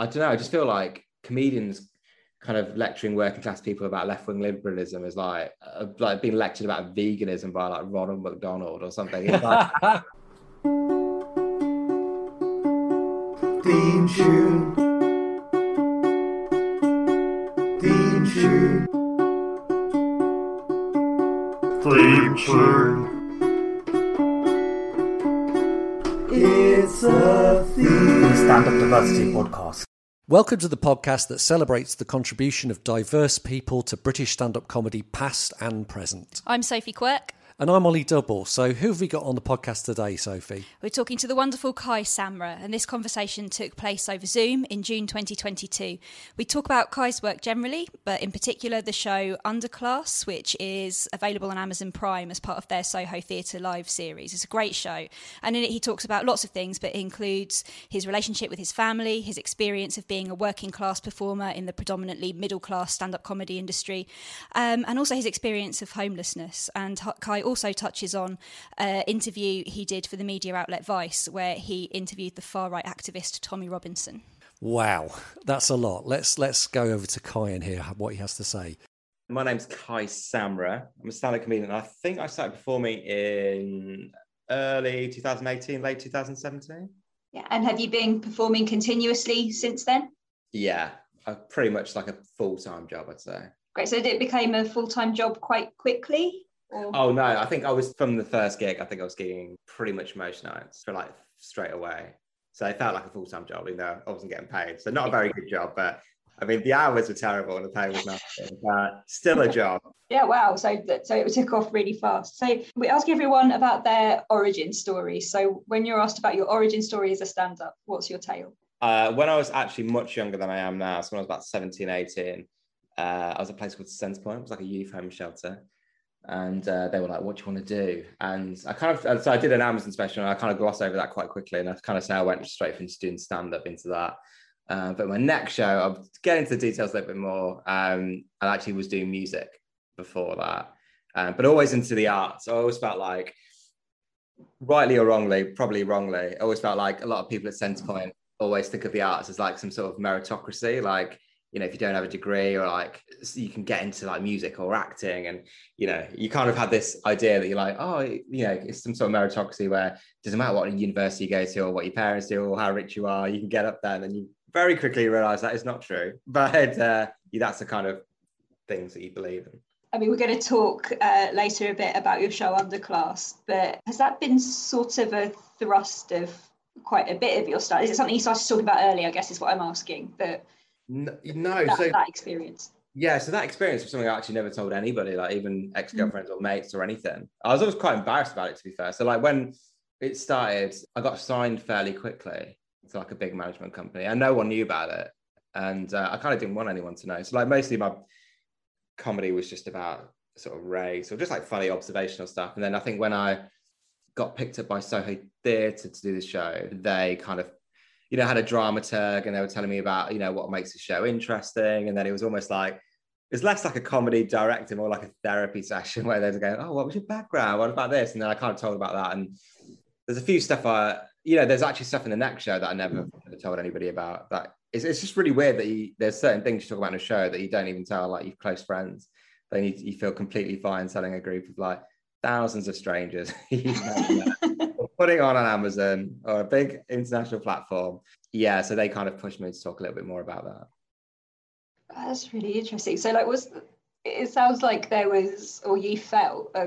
I don't know. I just feel like comedians kind of lecturing working class people about left wing liberalism is like uh, like being lectured about veganism by like Ronald McDonald or something. It's like, Theme tune. Theme tune. Theme tune. It's a theme. Stand Up Diversity podcast. Welcome to the podcast that celebrates the contribution of diverse people to British stand up comedy, past and present. I'm Sophie Quirk. And I'm Ollie Double. So, who have we got on the podcast today, Sophie? We're talking to the wonderful Kai Samra, and this conversation took place over Zoom in June 2022. We talk about Kai's work generally, but in particular the show Underclass, which is available on Amazon Prime as part of their Soho Theatre Live series. It's a great show, and in it he talks about lots of things, but includes his relationship with his family, his experience of being a working class performer in the predominantly middle class stand up comedy industry, um, and also his experience of homelessness. And Kai also touches on an interview he did for the media outlet Vice, where he interviewed the far right activist Tommy Robinson. Wow, that's a lot. Let's let's go over to Kai and hear what he has to say. My name's Kai Samra. I'm a stand-up comedian. I think I started performing in early 2018, late 2017. Yeah, and have you been performing continuously since then? Yeah, uh, pretty much like a full-time job, I'd say. Great. So it became a full-time job quite quickly? Or... Oh no, I think I was from the first gig. I think I was gigging pretty much most nights for like straight away. So it felt like a full time job, even though I wasn't getting paid. So not a very good job, but I mean the hours were terrible and the pay was nothing. But still a job. Yeah, wow. So so it took off really fast. So we ask everyone about their origin story. So when you're asked about your origin story as a stand-up, what's your tale? Uh, when I was actually much younger than I am now, so when I was about 17, 18, uh, I was at a place called Centrepoint. It was like a youth home shelter and uh, they were like, "What do you want to do?" And I kind of so I did an Amazon special, and I kind of glossed over that quite quickly, and I kind of say I went straight from doing stand up into that. Uh, but my next show, I'll get into the details a little bit more. Um, I actually was doing music before that, um, but always into the arts. I always felt like, rightly or wrongly, probably wrongly, I always felt like a lot of people at Centrepoint always think of the arts as like some sort of meritocracy, like you know if you don't have a degree or like you can get into like music or acting and you know you kind of have this idea that you're like oh you know it's some sort of meritocracy where it doesn't matter what university you go to or what your parents do or how rich you are you can get up there and then you very quickly realize that is not true but uh, that's the kind of things that you believe in I mean, we're going to talk uh, later a bit about your show Underclass, but has that been sort of a thrust of quite a bit of your style? Is it something you started talking about earlier? I guess is what I'm asking. But no, no that, so that experience. Yeah, so that experience was something I actually never told anybody, like even ex girlfriends mm. or mates or anything. I was always quite embarrassed about it, to be fair. So, like, when it started, I got signed fairly quickly to like a big management company, and no one knew about it. And uh, I kind of didn't want anyone to know. So, like, mostly my comedy was just about sort of race or just like funny observational stuff. And then I think when I got picked up by Soho Theatre to do the show, they kind of you know, had a dramaturg and they were telling me about, you know, what makes the show interesting. And then it was almost like, it was less like a comedy director, more like a therapy session where they're going, oh, what was your background? What about this? And then I kind of told about that. And there's a few stuff I, you know, there's actually stuff in the next show that I never told anybody about. That it's, it's just really weird that you, there's certain things you talk about in a show that you don't even tell like your close friends. Then you, you feel completely fine telling a group of like thousands of strangers putting on on Amazon or a big international platform. Yeah, so they kind of pushed me to talk a little bit more about that. That's really interesting. So, like, was it sounds like there was, or you felt, uh,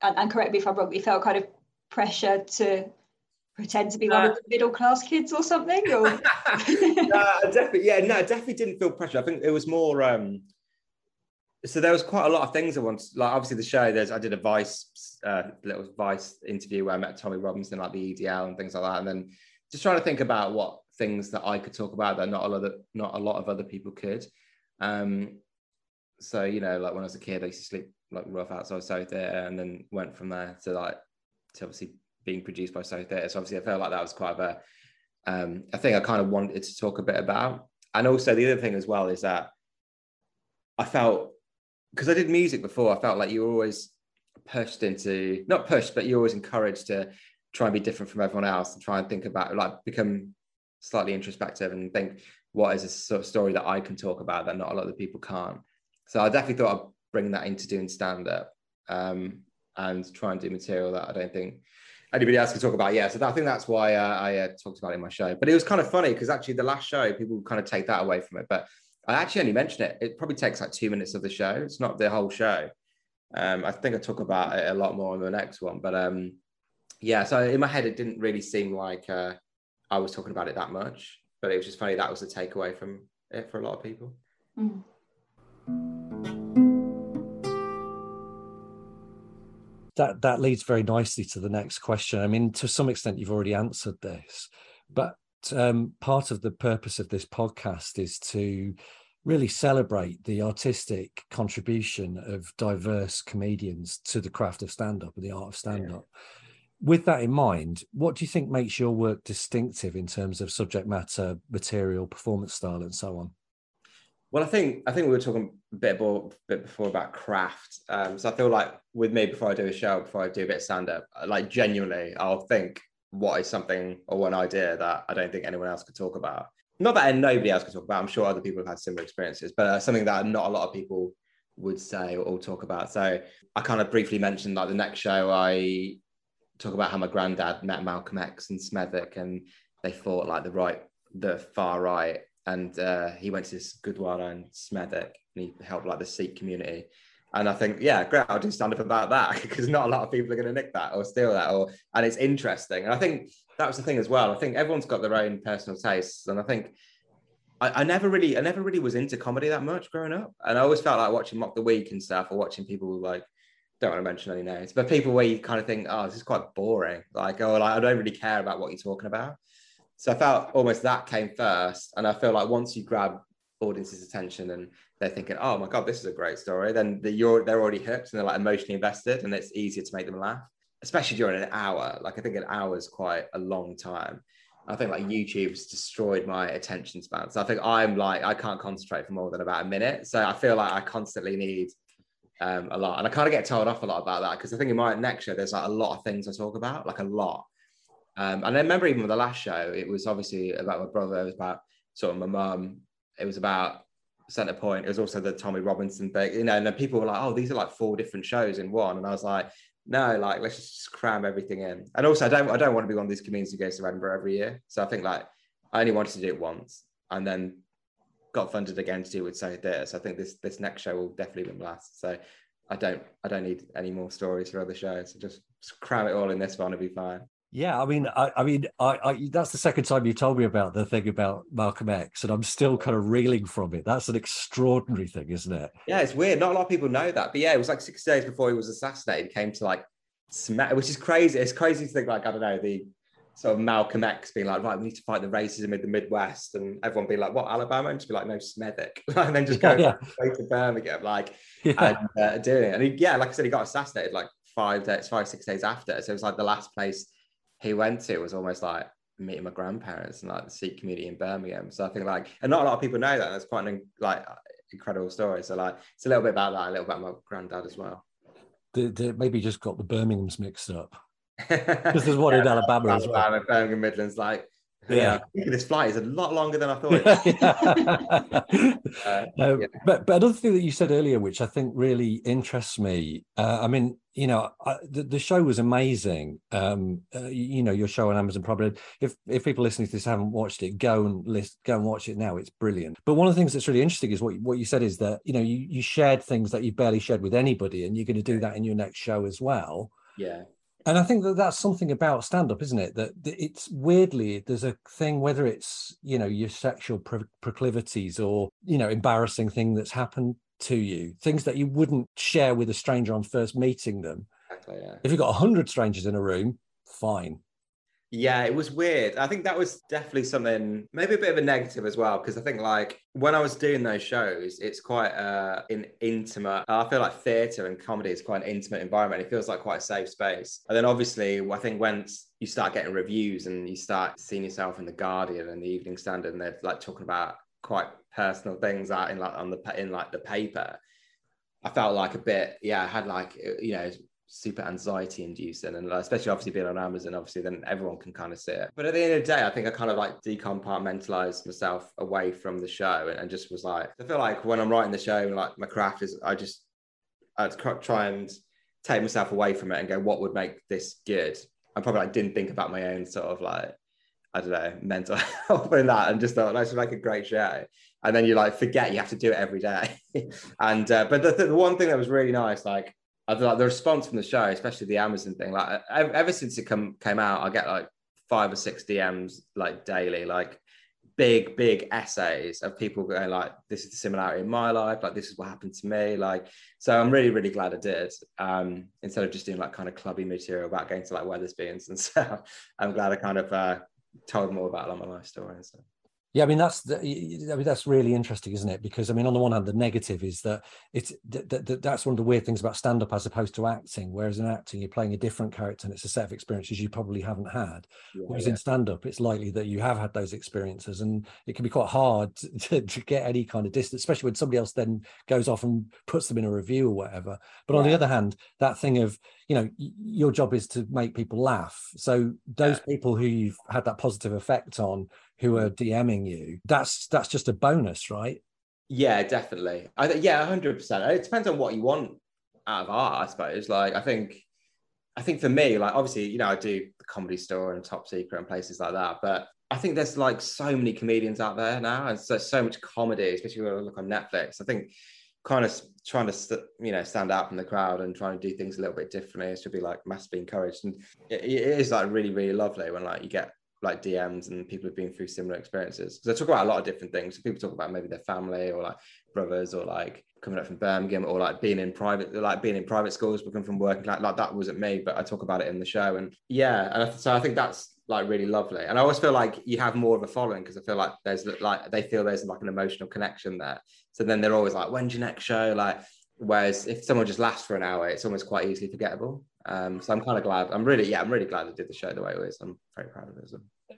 and, and, correct me if I'm wrong, you felt kind of pressure to pretend to be one of the middle class kids or something, or? no, definitely, yeah, no, definitely didn't feel pressure. I think it was more. um so there was quite a lot of things I wanted. Like obviously the show, there's I did a Vice uh, little Vice interview where I met Tommy Robinson, like the EDL and things like that, and then just trying to think about what things that I could talk about that not a lot of not a lot of other people could. Um, so you know, like when I was a kid, I used to sleep like rough outside Soho Theatre, and then went from there to like to obviously being produced by Soho Theatre. So obviously, I felt like that was quite a um, a thing I kind of wanted to talk a bit about. And also the other thing as well is that I felt because I did music before, I felt like you were always pushed into not pushed, but you're always encouraged to try and be different from everyone else and try and think about like become slightly introspective and think what is a sort of story that I can talk about that not a lot of people can't. So I definitely thought I'd bring that into doing stand up um, and try and do material that I don't think anybody else can talk about. Yeah, so that, I think that's why uh, I uh, talked about it in my show. But it was kind of funny because actually the last show people kind of take that away from it, but I actually only mention it. It probably takes like two minutes of the show. It's not the whole show. Um, I think I talk about it a lot more in the next one, but um, yeah. So in my head, it didn't really seem like uh, I was talking about it that much, but it was just funny. That was the takeaway from it for a lot of people. Mm. that that leads very nicely to the next question. I mean, to some extent, you've already answered this, but um, part of the purpose of this podcast is to really celebrate the artistic contribution of diverse comedians to the craft of stand up and the art of stand up. Yeah. With that in mind, what do you think makes your work distinctive in terms of subject matter, material, performance style, and so on? Well, I think I think we were talking a bit, more, bit before about craft. Um, so I feel like with me, before I do a show, before I do a bit of stand up, like genuinely, I'll think what is something or one idea that I don't think anyone else could talk about. Not that nobody else could talk about. I'm sure other people have had similar experiences, but uh, something that not a lot of people would say or talk about. So I kind of briefly mentioned like the next show, I talk about how my granddad met Malcolm X and Smethwick, and they fought like the right, the far right and uh, he went to this Gurdwara and Smethwick and he helped like the Sikh community. And I think, yeah, great, I'll do stand up about that because not a lot of people are going to nick that or steal that, or and it's interesting. And I think that was the thing as well. I think everyone's got their own personal tastes, and I think I, I, never really, I never really was into comedy that much growing up, and I always felt like watching Mock the Week and stuff, or watching people like don't want to mention any names, but people where you kind of think, oh, this is quite boring. Like, oh, like I don't really care about what you're talking about. So I felt almost that came first. And I feel like once you grab audience's attention and they're thinking, oh my God, this is a great story, then the, you're, they're already hooked and they're like emotionally invested and it's easier to make them laugh, especially during an hour. Like I think an hour is quite a long time. I think like YouTube's destroyed my attention span. So I think I'm like, I can't concentrate for more than about a minute. So I feel like I constantly need um, a lot. And I kind of get told off a lot about that because I think in my next show, there's like a lot of things I talk about, like a lot. Um, and I remember even with the last show, it was obviously about my brother, it was about sort of my mum, it was about Centrepoint, it was also the Tommy Robinson thing, you know, and people were like, oh, these are like four different shows in one. And I was like, no, like let's just cram everything in. And also I don't I don't want to be one of these comedians who goes to Edinburgh every year. So I think like I only wanted to do it once and then got funded again to do with Soho Theatre. So I think this this next show will definitely be last. So I don't I don't need any more stories for other shows. So just, just cram it all in this one, it'll be fine. Yeah, I mean, I, I mean, I, I, that's the second time you told me about the thing about Malcolm X, and I'm still kind of reeling from it. That's an extraordinary thing, isn't it? Yeah, it's weird. Not a lot of people know that, but yeah, it was like six days before he was assassinated. Came to like which is crazy. It's crazy to think like I don't know the sort of Malcolm X being like, right, we need to fight the racism in the Midwest, and everyone being like, what Alabama, and just be like, no, Smethwick, and then just go yeah, yeah. to Birmingham, like yeah. and uh, doing it. And he, yeah, like I said, he got assassinated like five days, five six days after. So it was like the last place he went to was almost like meeting my grandparents and like the Sikh community in Birmingham. So I think like, and not a lot of people know that. That's quite an like incredible story. So like, it's a little bit about that, a little bit about my granddad as well. The, the, maybe just got the Birmingham's mixed up because there's one yeah, in Alabama, Alabama as well. Birmingham Midlands, like yeah, this flight is a lot longer than I thought. uh, uh, yeah. But but another thing that you said earlier, which I think really interests me. Uh, I mean, you know, I, the, the, show was amazing. Um, uh, you know, your show on Amazon Prime. If if people listening to this haven't watched it, go and list, go and watch it now. It's brilliant. But one of the things that's really interesting is what what you said is that you know you you shared things that you barely shared with anybody, and you're going to do that in your next show as well. Yeah and I think that that's something about stand up, isn't it? That, it's weirdly there's a thing whether it's you know your sexual pro- proclivities or you know embarrassing thing that's happened to you, things that you wouldn't share with a stranger on first meeting them. Exactly. Yeah. If you've got a hundred strangers in a room, fine. Yeah, it was weird. I think that was definitely something, maybe a bit of a negative as well, because I think like when I was doing those shows, it's quite uh, an intimate. I feel like theatre and comedy is quite an intimate environment. It feels like quite a safe space. And then obviously, I think once you start getting reviews and you start seeing yourself in the Guardian and the Evening Standard, and they're like talking about quite personal things out in like on the in like the paper. I felt like a bit, yeah, I had like you know super anxiety inducing and especially obviously being on amazon obviously then everyone can kind of see it but at the end of the day i think i kind of like decompartmentalized myself away from the show and, and just was like i feel like when i'm writing the show like my craft is i just cr- try and take myself away from it and go what would make this good i probably like didn't think about my own sort of like I don't know, mental health and that, and just thought that's like a great show. And then you like forget you have to do it every day. and uh, but the, the one thing that was really nice, like I like the response from the show, especially the Amazon thing, like ever, ever since it come came out, I get like five or six DMs like daily, like big big essays of people going like this is the similarity in my life like this is what happened to me like so i'm really really glad i did um instead of just doing like kind of clubby material about going to like wetherspoons and stuff i'm glad i kind of uh told more about like, my life story and stuff. Yeah, I mean that's the, I mean that's really interesting, isn't it? Because I mean, on the one hand, the negative is that it's that, that, that's one of the weird things about stand up as opposed to acting. Whereas in acting, you're playing a different character, and it's a set of experiences you probably haven't had. Yeah, Whereas yeah. in stand up, it's likely that you have had those experiences, and it can be quite hard to, to, get any kind of distance, especially when somebody else then goes off and puts them in a review or whatever. But on the other hand, that thing of you know your job is to make people laugh. So those yeah. people who you've had that positive effect on who are mm. DMing you, that's that's just a bonus, right? Yeah, definitely. I th- yeah, hundred percent. It depends on what you want out of art, I suppose. Like, I think, I think for me, like, obviously, you know, I do the comedy store and Top Secret and places like that, but I think there's like so many comedians out there now, and so so much comedy, especially when I look on Netflix. I think kind of trying to you know stand out from the crowd and trying to do things a little bit differently should be like massively encouraged and it, it is like really really lovely when like you get like DMs and people have been through similar experiences. Because I talk about a lot of different things. So people talk about maybe their family or like brothers or like coming up from Birmingham or like being in private, like being in private schools, coming from working like, like that wasn't me, but I talk about it in the show. And yeah, and so I think that's like really lovely. And I always feel like you have more of a following because I feel like there's like they feel there's like an emotional connection there. So then they're always like, when's your next show? Like, whereas if someone just lasts for an hour, it's almost quite easily forgettable. Um, so I'm kind of glad. I'm really, yeah, I'm really glad I did the show the way it was. I'm very proud of it.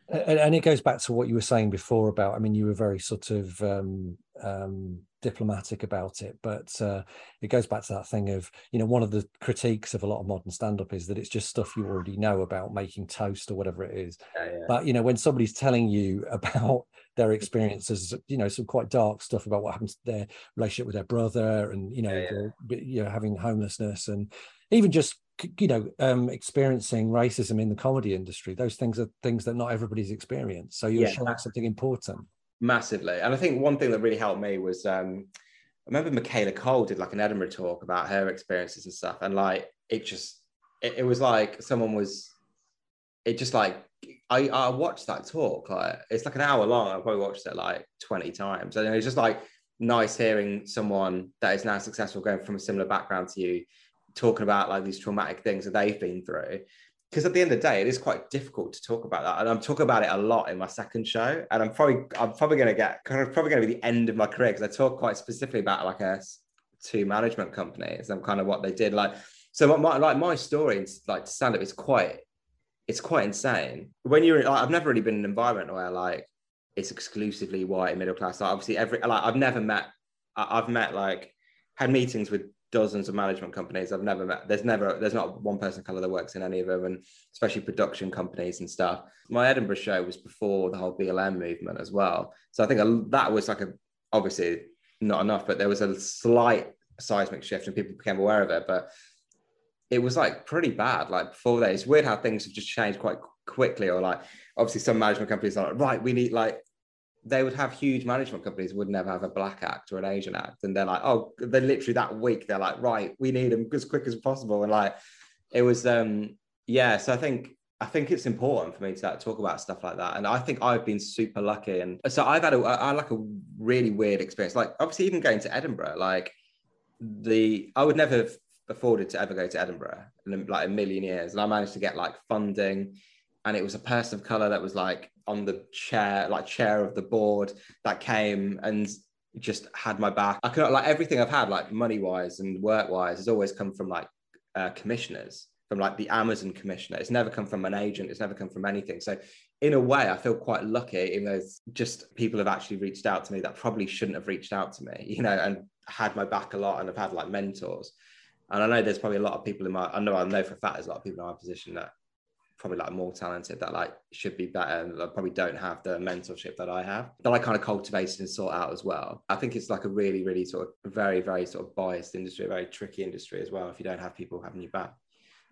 And, and, it goes back to what you were saying before about. I mean, you were very sort of um, um, diplomatic about it, but uh, it goes back to that thing of you know one of the critiques of a lot of modern stand-up is that it's just stuff you already know about making toast or whatever it is. Yeah, yeah. But you know, when somebody's telling you about their experiences, you know, some quite dark stuff about what happens to their relationship with their brother, and you know, yeah, the, you know, having homelessness and even just you know um, experiencing racism in the comedy industry those things are things that not everybody's experienced. So you're yeah. showing something important. Massively. And i think one thing that really helped me was um, i remember michaela coel did like an edinburgh talk about her experiences and stuff and like it just it, it was like someone was it just like I, I watched that talk like it's like an hour long i probably watched it like 20 times. And it's just like nice hearing someone that is now successful going from a similar background to you talking about like these traumatic things that they've been through because at the end of the day, it is quite difficult to talk about that, and I'm talking about it a lot in my second show. And I'm probably I'm probably going to get kind of probably going to be the end of my career because I talk quite specifically about like a two management companies and kind of what they did. Like so, my, like my story like to stand up is quite it's quite insane. When you're like, I've never really been in an environment where like it's exclusively white and middle class. Like obviously every like I've never met I've met like had meetings with dozens of management companies I've never met. There's never, there's not one person of color that works in any of them, and especially production companies and stuff. My Edinburgh show was before the whole BLM movement as well, so I think that was like a obviously not enough, but there was a slight seismic shift and people became aware of it. But it was like pretty bad. Like before that, it's weird how things have just changed quite quickly. Or like obviously some management companies are like, right, we need like they would have huge management companies would never have a black act or an Asian act, and they're like, oh, they're literally that week. They're like, right, we need them as quick as possible, and like, it was, um, yeah. So I think I think it's important for me to like, talk about stuff like that, and I think I've been super lucky, and so I've had a, I like a really weird experience. Like obviously, even going to Edinburgh, like the I would never have afforded to ever go to Edinburgh in like a million years, and I managed to get like funding and it was a person of color that was like on the chair, like chair of the board that came and just had my back. I could like everything I've had, like money wise and work wise, has always come from like uh, commissioners, from like the Amazon commissioner. It's never come from an agent. It's never come from anything. So in a way, I feel quite lucky, even though just people have actually reached out to me that probably shouldn't have reached out to me, you know, and had my back a lot and have had like mentors. And I know there's probably a lot of people in my, I know, I know for a fact there's a lot of people in my position that probably like more talented that like should be better that probably don't have the mentorship that I have that I kind of cultivated and sort out as well. I think it's like a really, really sort of very, very sort of biased industry, a very tricky industry as well if you don't have people having you back.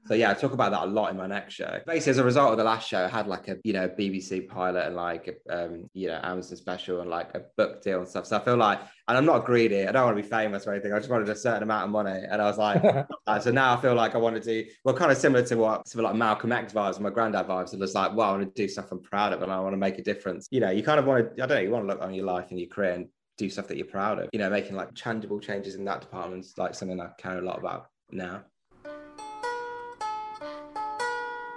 So yeah, I talk about that a lot in my next show. Basically, as a result of the last show, I had like a you know BBC pilot and like a, um, you know Amazon special and like a book deal and stuff. So I feel like, and I'm not greedy. I don't want to be famous or anything. I just wanted a certain amount of money, and I was like, so now I feel like I want to do well, kind of similar to what sort of like Malcolm X vibes, my granddad vibes. It was like, well, I want to do stuff I'm proud of, and I want to make a difference. You know, you kind of want to. I don't know. You want to look on your life and your career and do stuff that you're proud of. You know, making like tangible changes in that department is like something I care a lot about now.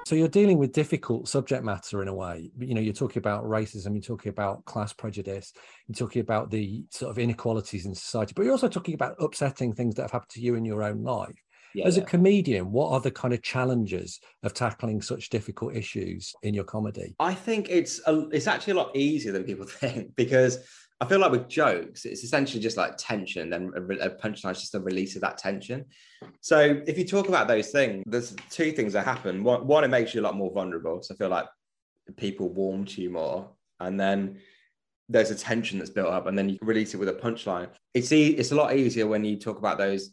So you're dealing with difficult subject matter in a way. You know, you're talking about racism, you're talking about class prejudice, you're talking about the sort of inequalities in society, but you're also talking about upsetting things that have happened to you in your own life. Yeah, As a comedian, what are the kind of challenges of tackling such difficult issues in your comedy? I think it's a, it's actually a lot easier than people think because I feel like with jokes, it's essentially just like tension, then a, punchline is just a release of that tension. So if you talk about those things, there's two things that happen. One, one, it makes you a lot more vulnerable. So I feel like people warm to you more, and then there's a tension that's built up, and then you release it with a punchline. It's e- it's a lot easier when you talk about those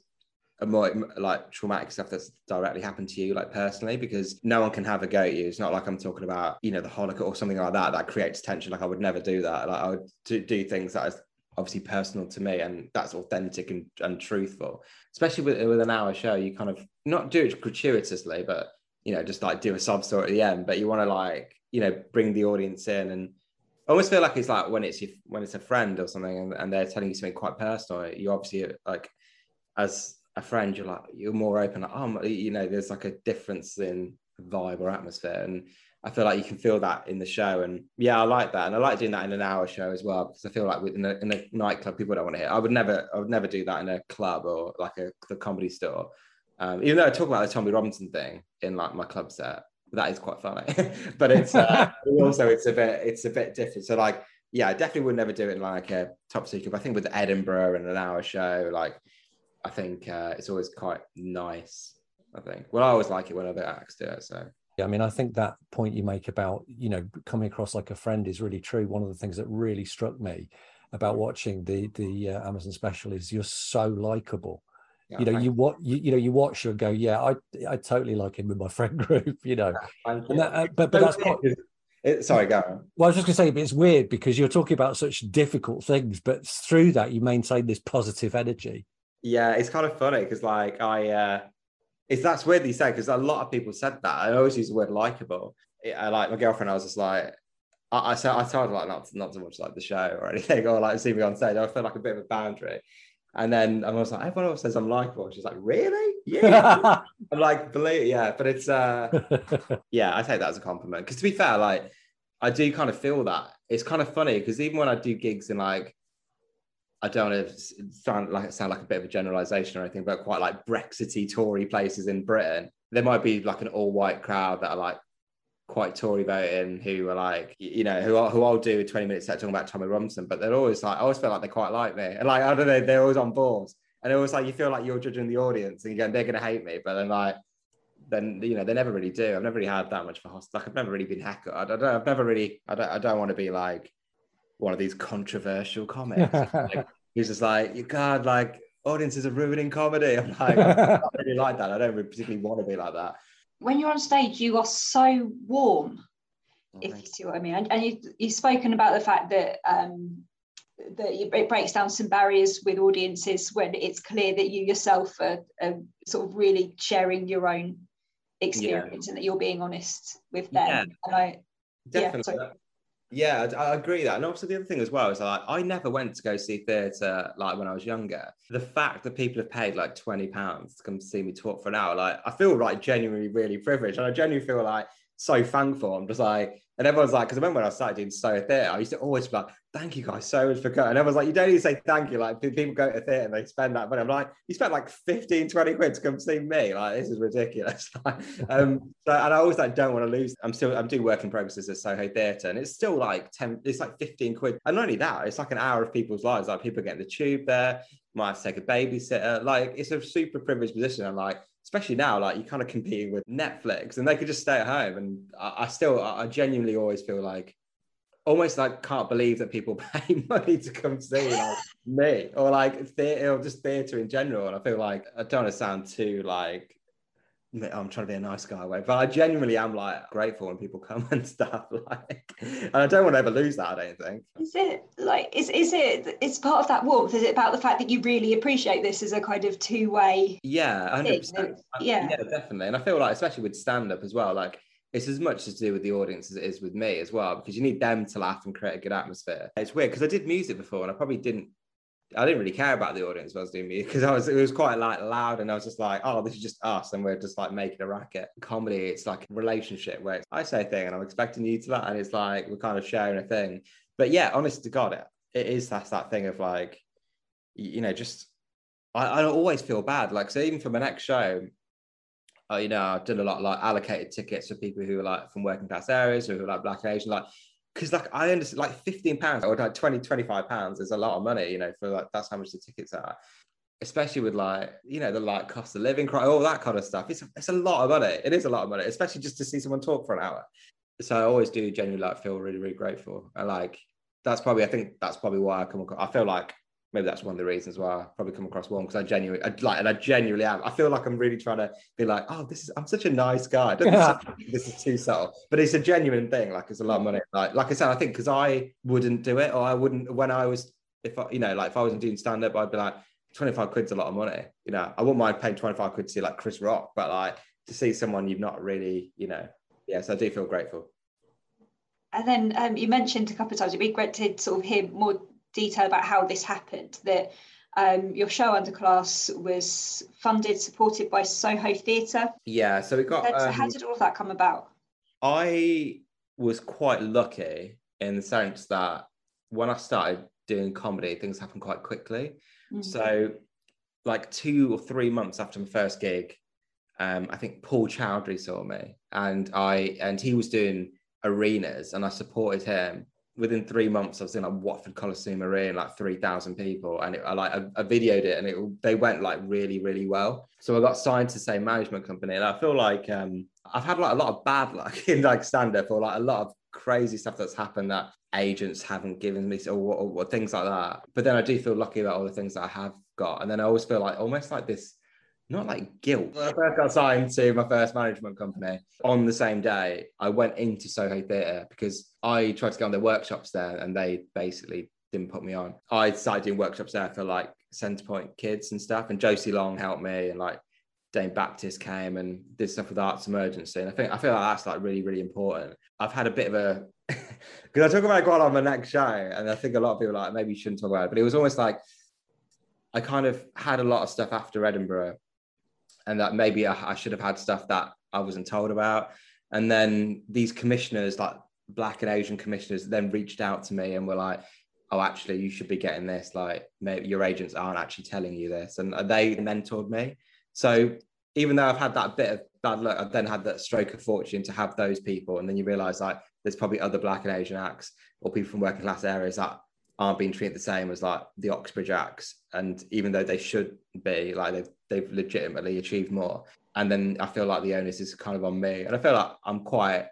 more like traumatic stuff that's directly happened to you, like personally, because no one can have a go at you. It's not like I'm talking about, you know, the Holocaust or something like that that creates tension. Like I would never do that. Like I would do, do things that is obviously personal to me and that's authentic and, and truthful. Especially with, with an hour show, you kind of not do it gratuitously, but you know, just like do a sub story at the end. But you want to like, you know, bring the audience in and I almost feel like it's like when it's your, when it's a friend or something and, and they're telling you something quite personal, you obviously like as a friend, you're like you're more open. Like, oh, you know, there's like a difference in vibe or atmosphere, and I feel like you can feel that in the show. And yeah, I like that, and I like doing that in an hour show as well because I feel like in a, in a nightclub, people don't want to hear. I would never, I would never do that in a club or like a the comedy store. Um, even though I talk about the Tommy Robinson thing in like my club set, that is quite funny. but it's uh, also it's a bit it's a bit different. So like yeah, I definitely would never do it in like a top secret. But I think with Edinburgh and an hour show, like I think uh, it's always quite nice. I think. Well, I always like it when other acts do it. So Yeah, I mean, I think that point you make about you know coming across like a friend is really true. One of the things that really struck me about watching the the uh, Amazon special is you're so likable. yeah, you know, you what you, you know you watch and go, yeah, I I totally like him with my friend group. You know, and you. that, uh, but but that's quite, It- sorry, go on. well, I was just going to say, it's weird because you're talking about such difficult things, but through that you maintain this positive energy. Yeah, it's kind of funny because like I, uh, it's that's weird that you say because a lot of people said that. I always use the word likable. I like my girlfriend. I was just like, I, I said I told her like not not to watch like the show or anything or like see me on stage. I felt like a bit of a boundary. And then I was like, everyone else says I'm likable. She's like, really? Yeah. I'm like, believe, yeah. But it's uh, yeah, I take that as a compliment. Because to be fair, like I do kind of feel that. It's kind of funny because even when I do gigs in like I don't want to sound like sound like a bit of a generalization or anything, but quite like Brexity Tory places in Britain, there might be like an all-white crowd that are like quite Tory voting who are like, you know, who I'll, who I'll do a 20 minute set talking about Tommy Robinson, but they're always like, I always feel like they quite like me. And like, I don't know, they're always on board. And it was like, you feel like you're judging the audience and you're going, they're going to hate me. But then like, then, you know, they never really do. I've never really had that much for host. Like, I've never really been heckled. I don't, I've never really, I don't, I don't want to be like one of these controversial comics. like, he's just like, you God, like, audiences are ruining comedy. I'm like, I'm not really like that. I don't really particularly want to be like that. When you're on stage, you are so warm, if you see what I mean. And, and you, you've spoken about the fact that um, that you, it breaks down some barriers with audiences when it's clear that you yourself are, are sort of really sharing your own experience and that you're being honest with them. Yeah. And I, Definitely. sorry. Yeah, I I agree that. And also the other thing as well is like I never went to go see theatre like when I was younger. The fact that people have paid like 20 pounds to come see me talk for an hour, like I feel like genuinely really privileged. And I genuinely feel like so thankful. I'm just like, and everyone's like, because I remember when I started doing so theatre, I used to always be like, thank you guys so much for coming. And everyone's like, you don't to say thank you. Like people go to theatre and they spend that money. I'm like, you spent like 15, 20 quid to come see me. Like this is ridiculous. Um, so, and I always like don't want to lose. I'm still I'm doing work in progress as a Soho Theatre, and it's still like 10, it's like 15 quid. And not only that, it's like an hour of people's lives. Like people getting the tube there, might have to take a babysitter. Like it's a super privileged position. And like, especially now, like you're kind of competing with Netflix and they could just stay at home. And I, I still, I genuinely always feel like almost like can't believe that people pay money to come see like me or like theatre or just theatre in general. And I feel like I don't want to sound too like I'm trying to be a nice guy way, but I genuinely am like grateful when people come and stuff. Like, and I don't want to ever lose that. I don't think. Is it like is is it? It's part of that warmth. Is it about the fact that you really appreciate this as a kind of two way? Yeah, hundred percent. Yeah, yeah, definitely. And I feel like, especially with stand up as well, like it's as much to do with the audience as it is with me as well, because you need them to laugh and create a good atmosphere. It's weird because I did music before and I probably didn't I didn't really care about the audience when I was doing music because I was it was quite like loud and I was just like, oh, this is just us and we're just like making a racket. Comedy, it's like a relationship where I say a thing and I'm expecting you to that, and it's like we're kind of sharing a thing. But yeah, honest to God, it, it is that's that thing of like, you know, just I, I always feel bad. Like so, even for my next show, uh, you know, I've done a lot like allocated tickets for people who are like from working class areas or who are like black and Asian, like because like I understand like 15 pounds or like 20 25 pounds is a lot of money you know for like that's how much the tickets are. Especially with like you know the like cost of living all that kind of stuff. It's, it's a lot of money. It is a lot of money especially just to see someone talk for an hour. So I always do genuinely like feel really really grateful. And like that's probably I think that's probably why I come across I feel like maybe that's one of the reasons why I probably come across one because I genuinely I, like and I genuinely am. I feel like I'm really trying to be like, oh, this is I'm such a nice guy. this is too subtle, but it's a genuine thing. Like it's a lot of money. Like like I said, I think because I wouldn't do it or I wouldn't when I was if I you know like if I wasn't doing stand up, I'd be like 25 quid's a lot of money. You know, I wouldn't mind paying 25 quid to see like Chris Rock, but like to see someone you've not really you know. Yes, I do feel grateful. And then um, you mentioned a couple of times it'd be great to sort of hear more detail about how this happened. That um, your show Underclass was funded, supported by Soho Theatre. Yeah, so it got. How, um, how did all of that come about? I was quite lucky in the sense that when I started doing comedy, things happened quite quickly. Mm-hmm. So, like two or three months after my first gig, um, I think Paul Chowdhry saw me, and I and he was doing arenas, and I supported him within three months, I was in like Watford Colosseum Arena, like three thousand people, and it, I like I, I, videoed it, and it they went like really really well. So I got signed to same management company, and I feel like um, I've had like a lot of bad luck in like stand up or like a lot of crazy stuff that's happened that agents haven't given me or, or, or things like that. But then I do feel lucky about all the things that I have got, and then I always feel like almost like this not like guilt. When I first got signed to my first management company on the same day, I went into Soho Theatre because I tried to go on their workshops there and they basically didn't put me on. I started doing workshops there for like Centrepoint kids and stuff. And Josie Long helped me and like Dane Baptiste came and did stuff with Arts Emergency. And I think I feel like that's like really, really important. I've had a bit of a because I talk about it on my next show, and I think a lot of people like maybe you shouldn't talk about it, but it was almost like I kind of had a lot of stuff after Edinburgh and that maybe I, I should have had stuff that I wasn't told about. And then these commissioners, like black and Asian commissioners, then reached out to me and were like, "Oh, actually, you should be getting this. Like, maybe your agents aren't actually telling you this." And they mentored me. So even though I've had that bit of bad luck, I've then had that stroke of fortune to have those people. And then you realize like there's probably other black and Asian acts or people from working class areas that aren't being treated the same as like the Oxbridge acts. And even though they should be, like they've they've legitimately achieved more. And then I feel like the onus is kind of on me. And I feel like I'm quite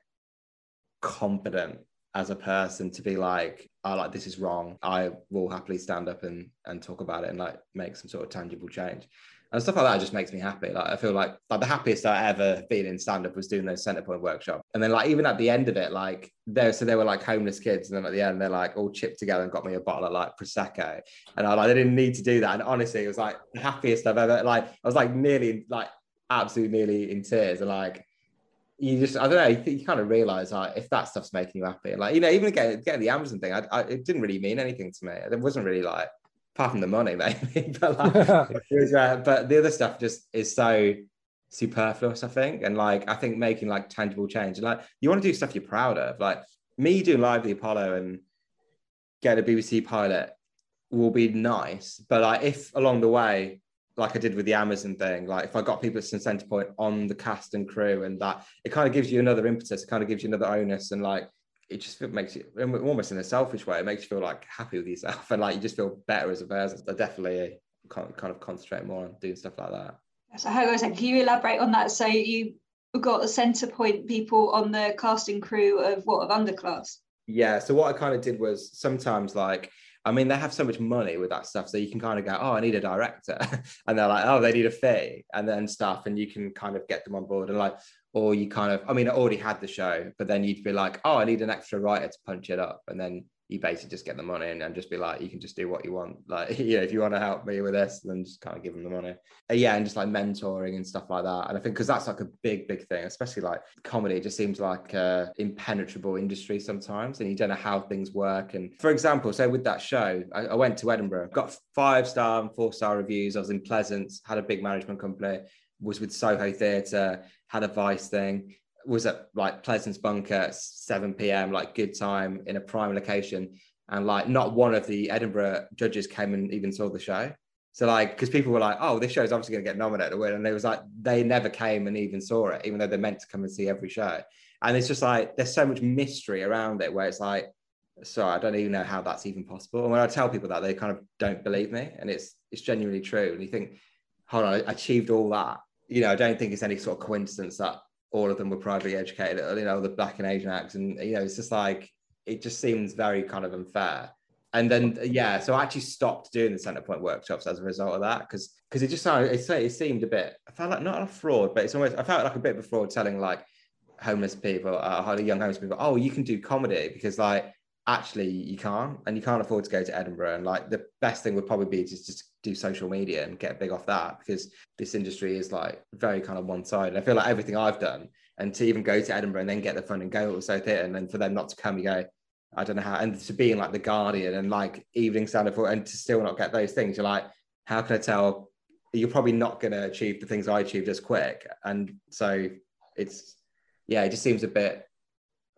confident as a person to be like, I like this is wrong. I will happily stand up and and talk about it and like make some sort of tangible change and stuff like that just makes me happy. Like I feel like like the happiest I ever been in stand up was doing those Centrepoint workshop. And then like even at the end of it, like there so they were like homeless kids, and then at the end they're like all chipped together and got me a bottle of like prosecco, and I like they didn't need to do that. And honestly, it was like the happiest I've ever like I was like nearly like absolutely nearly in tears and like you just I don't know you, you kind of realize like if that stuff's making you happy like you know even getting getting the Amazon thing I, I, it didn't really mean anything to me it wasn't really like apart from the money, maybe. but like, was, uh, but the other stuff just is so superfluous, I think. And like, I think making like tangible change, and like, you want to do stuff you're proud of. Like me doing live the Apollo and get a BBC pilot will be nice, but like, if along the way. Like I did with the Amazon thing, like if I got people at some centrepoint on the cast and crew, and that it kind of gives you another impetus, it kind of gives you another onus, and like it just makes you almost in a selfish way. It makes you feel like happy with yourself and like you just feel better as a person. I definitely uh, kind kind of concentrate more on doing stuff like that. So how was that? Can you elaborate on that? So you got the centrepoint people on the casting crew of what of underclass? Yeah. So what I kind of did was sometimes like I mean, they have so much money with that stuff, so you can kind of go, "Oh, I need a director," and they're like, "Oh, they need a fee," and then stuff, and you can kind of get them on board, and like, or you kind of, I mean, I already had the show, but then you'd be like, "Oh, I need an extra writer to punch it up," and then you basically just get the money and, and just be like, you can just do what you want. Like, you know, if you want to help me with this, then just kind of give them the money. Yeah, and just like mentoring and stuff like that. And I think because that's like a big, big thing, especially like comedy, it just seems like a impenetrable industry sometimes, and you don't know how things work. And for example, so with that show, I, I went to Edinburgh, got five star and four star reviews. I was in Pleasance, had a big management company, was with Soho Theatre, had a Vice thing was at like Pleasance Bunker at 7 p.m., like good time in a prime location. And like not one of the Edinburgh judges came and even saw the show. So like, because people were like, "Oh, this show is obviously going to get nominated or win," and it was like they never came and even saw it, even though they're meant to come and see every show. And it's just like there's so much mystery around it, where it's like, sorry, I don't even know how that's even possible. And when I tell people that, they kind of don't believe me, and it's it's genuinely true. And you think, hold on, I achieved all that. You know, I don't think it's any sort of coincidence that all of them were privately educated, you know, the black and Asian acts. And, you know, it's just like, it just seems very kind of unfair. And then, yeah, so I actually stopped doing the centrepoint workshops as a result of that because because it just sounded, it, it seemed a bit, I felt like not a fraud, but it's almost, I felt like a bit of a fraud telling like homeless people, uh, young homeless people, oh, you can do comedy because like actually you can't and you can't afford to go to Edinburgh. And like the best thing would probably be to just do social media and get big off that because this industry is like very kind of one sided. I feel like everything I've done and to even go to Edinburgh and then get the fun and go to so theatre and then for them not to come, you go, I don't know how, and to be in like the Guardian and like Evening Standard for and to still not get those things, you're like, how can I tell? You're probably not going to achieve the things I achieved as quick, and so it's yeah, it just seems a bit.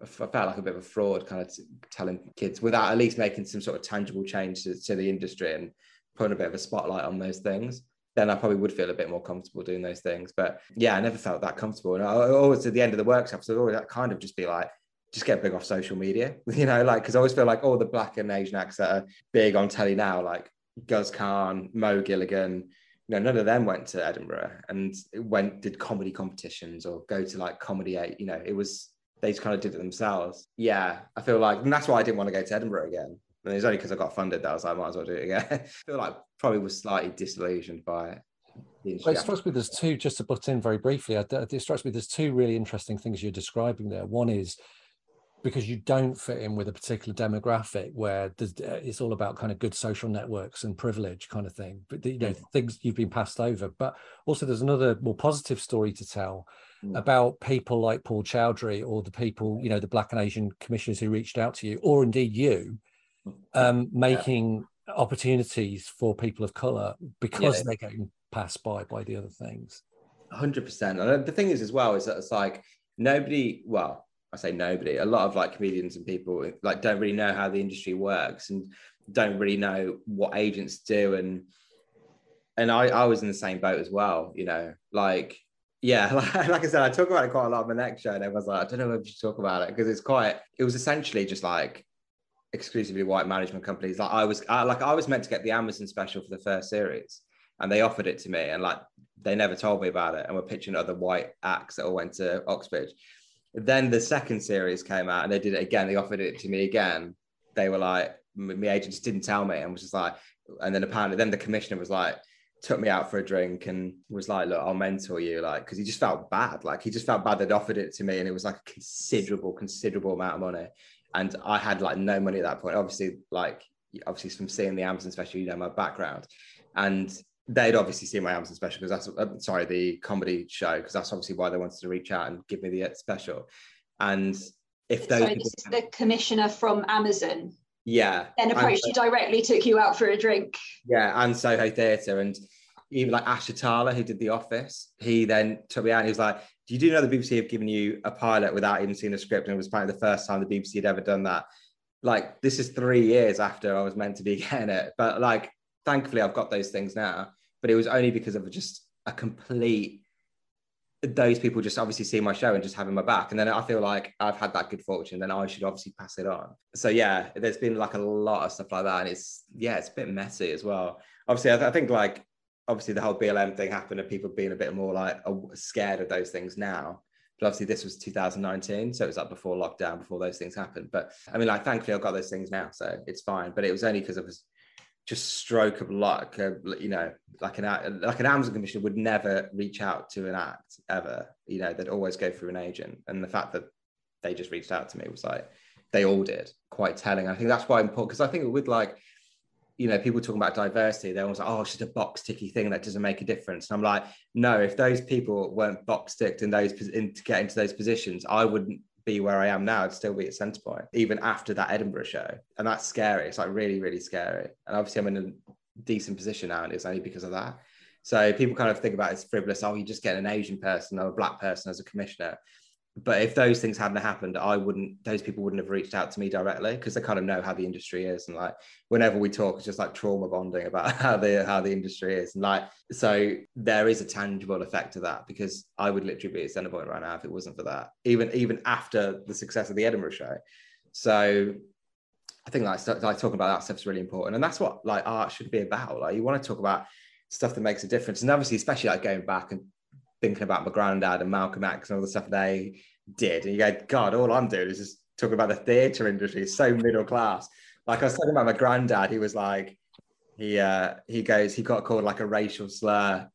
I felt like a bit of a fraud, kind of t- telling kids without at least making some sort of tangible change to, to the industry and putting a bit of a spotlight on those things, then I probably would feel a bit more comfortable doing those things. But yeah, I never felt that comfortable. And I always at the end of the workshops, I'd always kind of just be like, just get big off social media, you know, like because I always feel like all the black and Asian acts that are big on telly now, like Guz Khan, Mo Gilligan, you know, none of them went to Edinburgh and went did comedy competitions or go to like comedy eight. You know, it was they just kind of did it themselves. Yeah, I feel like and that's why I didn't want to go to Edinburgh again and it's only because I got funded that I was like, I might as well do it again. I feel like probably was slightly disillusioned by it. Well, it strikes me there's two, just to butt in very briefly, it strikes me there's two really interesting things you're describing there. One is because you don't fit in with a particular demographic where uh, it's all about kind of good social networks and privilege kind of thing, but you know, mm. things you've been passed over. But also there's another more positive story to tell mm. about people like Paul Chowdhry or the people, you know, the Black and Asian commissioners who reached out to you, or indeed you, um, making yeah. opportunities for people of color because yeah. they're getting passed by by the other things. Hundred percent. And the thing is, as well, is that it's like nobody. Well, I say nobody. A lot of like comedians and people like don't really know how the industry works and don't really know what agents do and and I, I was in the same boat as well, you know, like, yeah, like, like, I said, I talk about it quite a lot on the next show. And everyone's like, I don't know if you should talk about it because it's quite, it was essentially just like exclusively white management companies. Like I was, I, like I was meant to get the Amazon special for the first series, and they offered it to me, and like they never told me about it, and were pitching other white acts that all went to Oxbridge. Then the second series came out, and they did it again. They offered it to me again. They were like, my agent just didn't tell me, and was just like, and then apparently, then the commissioner was like, took me out for a drink and was like, look, I'll mentor you, like, because he just felt bad. Like he just felt bad they'd offered it to me, and it was like a considerable, considerable amount of money and I had like no money at that point. Obviously, like obviously from seeing the Amazon special, you know my background, and they'd obviously seen my Amazon special because that's uh, sorry the comedy show because that's obviously why they wanted to reach out and give me the uh, special. And if those sorry, this is the commissioner from Amazon. Yeah. Then approached and, you directly, took you out for a drink. Yeah, and Soho Theatre and even like Ash Atalla, who did The Office, he then took me out and he was like, do you do know the BBC have given you a pilot without even seeing a script? And it was apparently the first time the BBC had ever done that. Like, this is three years after I was meant to be getting it. But like, thankfully, I've got those things now. But it was only because of just a complete those people just obviously see my show and just having my back. And then I feel like I've had that good fortune, then I should obviously pass it on. So yeah, there's been like a lot of stuff like that. And it's, yeah, it's a bit messy as well. Obviously, I, th- I think like, obviously the whole BLM thing happened and people being a bit more like scared of those things now. But obviously this was 2019. So it was like before lockdown, before those things happened. But I mean, like, thankfully I've got those things now. So it's fine. But it was only because I was just stroke of luck, uh, you know, like an like an Amazon commissioner would never reach out to an act ever. You know, they'd always go through an agent, and the fact that they just reached out to me was like they all did. Quite telling. I think that's why important because I think with like, you know, people talking about diversity, they're always like, oh, it's just a box ticky thing that doesn't make a difference. And I'm like, no, if those people weren't box ticked in those in, to get into those positions, I wouldn't be where I am now, I'd still be at Centrepoint, even after that Edinburgh show. And that's scary. It's like really, really scary. And obviously, I'm in a decent position now, and it's only because of that. So people kind of think about it as frivolous. Oh, you just get an Asian person or a black person as a commissioner but if those things hadn't happened, I wouldn't, those people wouldn't have reached out to me directly because they kind of know how the industry is. And like, whenever we talk, it's just like trauma bonding about how the, how the industry is. And like, so there is a tangible effect to that because I would literally be at Centrepoint right now if it wasn't for that, even, even after the success of the Edinburgh show. So I think like, like talking about that stuff is really important. And that's what like art should be about. Like you want to talk about stuff that makes a difference. And obviously, especially like going back and thinking about my granddad and Malcolm X and all the stuff they did. And you go, God, all I'm doing is just talking about the theatre industry. It's so middle class. Like I was talking about my granddad, he was like, he uh he goes, he got called like a racial slur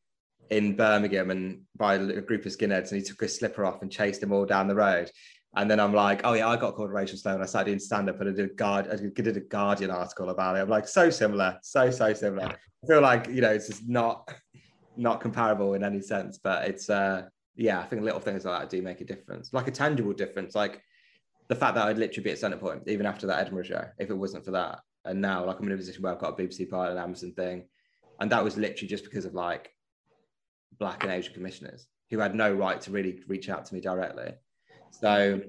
in Birmingham and by a group of skinheads, and he took his slipper off and chased them all down the road. And then I'm like, oh yeah, I got called a racial slur and I started doing stand up and I did a guard, I did a Guardian article about it. I'm like, so similar, so so similar. I feel like you know, it's just not not comparable in any sense, but it's uh yeah, I think little things like that do make a difference, like a tangible difference, like the fact that I'd literally be at Centrepoint even after that Edinburgh show, if it wasn't for that. And now, like, I'm in a position where I've got a BBC pilot, an Amazon thing, and that was literally just because of like black and Asian commissioners who had no right to really reach out to me directly. So,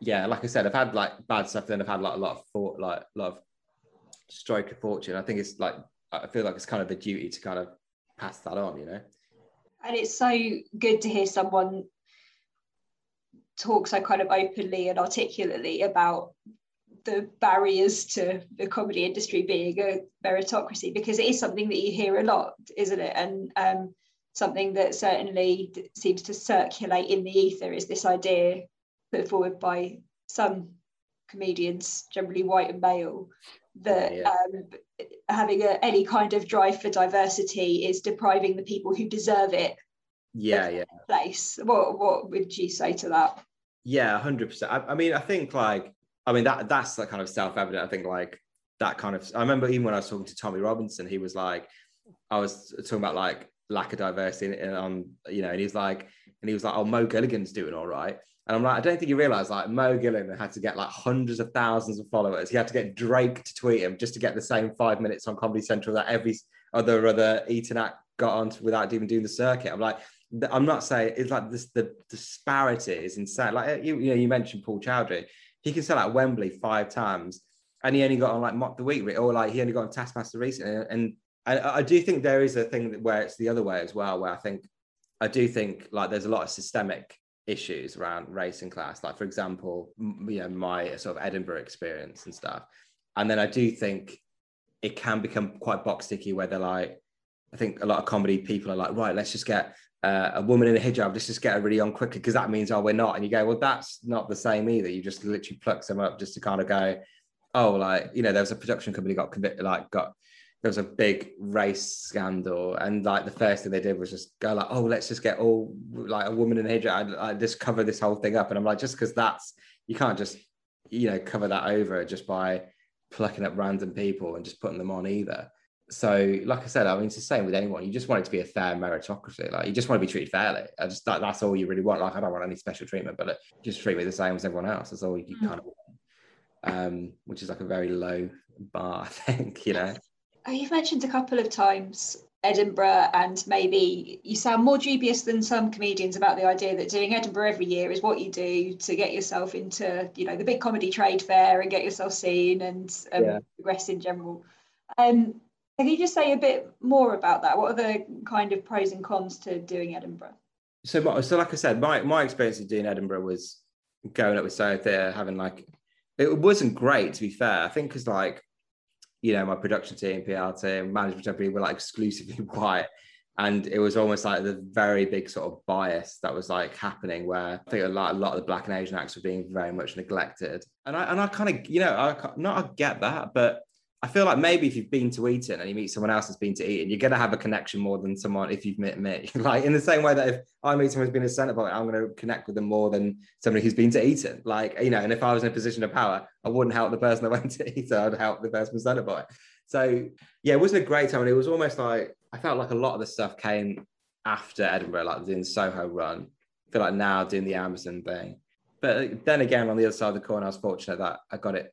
yeah, like I said, I've had like bad stuff, then I've had like a lot of thought, like a lot of stroke of fortune. I think it's like I feel like it's kind of a duty to kind of pass that on, you know. And it's so good to hear someone talk so kind of openly and articulately about the barriers to the comedy industry being a meritocracy because it is something that you hear a lot, isn't it? And um, something that certainly seems to circulate in the ether is this idea put forward by some comedians, generally white and male, that yeah. um, having a, any kind of drive for diversity is depriving the people who deserve it. Yeah, yeah. Place. What What would you say to that? Yeah, hundred percent. I, I mean, I think like, I mean that that's like kind of self evident. I think like that kind of. I remember even when I was talking to Tommy Robinson, he was like, I was talking about like lack of diversity and on, um, you know, and he's like, and he was like, oh, Mo Gilligan's doing all right. And I'm like, I don't think you realize like Mo Gilligan had to get like hundreds of thousands of followers. He had to get Drake to tweet him just to get the same five minutes on Comedy Central that every other other eating act got on to without even doing the circuit. I'm like, I'm not saying it's like this the disparity is insane. Like you, you know, you mentioned Paul Chowdhry. He can sell out Wembley five times and he only got on like mock the week or like he only got on Taskmaster recently. And I, I do think there is a thing where it's the other way as well, where I think I do think like there's a lot of systemic issues around race and class like for example you know my sort of edinburgh experience and stuff. And then i do think it can become quite box sticky where they're like i think a lot of comedy people are like right let's just get uh, a woman in a hijab let's just get her really on quickly because that means oh we're not. And you go well that's not the same either. You just literally pluck them up just to kind of go oh like you know there was a production company got convicted like got there was a big race scandal, and like the first thing they did was just go like, "Oh, let's just get all like a woman in a hijab, I, I just cover this whole thing up." And I'm like, just because that's you can't just you know cover that over just by plucking up random people and just putting them on either. So, like I said, I mean, it's the same with anyone. You just want it to be a fair meritocracy. Like, you just want to be treated fairly. I just that, that's all you really want. Like, I don't want any special treatment, but like, just treat me the same as everyone else. That's all you mm-hmm. kind of want. Um, which is like a very low bar, I think. You know. You've mentioned a couple of times Edinburgh, and maybe you sound more dubious than some comedians about the idea that doing Edinburgh every year is what you do to get yourself into, you know, the big comedy trade fair and get yourself seen and um, yeah. progress in general. Um, can you just say a bit more about that? What are the kind of pros and cons to doing Edinburgh? so my, so like I said, my my experience of doing Edinburgh was going up with Soho Theatre, having like it wasn't great to be fair. I think because like you know my production team, PR team, management team were like exclusively white, and it was almost like the very big sort of bias that was like happening where I think a lot, a lot of the black and Asian acts were being very much neglected, and I and I kind of you know I not I get that, but I feel like maybe if you've been to Eton and you meet someone else that's been to Eton, you're going to have a connection more than someone if you've met me. like in the same way that if I meet someone who's been a Centrepoint, I'm going to connect with them more than somebody who's been to Eton. Like, you know, and if I was in a position of power, I wouldn't help the person that went to Eton, I'd help the person Centrepoint. So yeah, it wasn't a great time. And it was almost like, I felt like a lot of the stuff came after Edinburgh, like doing Soho run. I feel like now doing the Amazon thing. But then again, on the other side of the coin, I was fortunate that I got it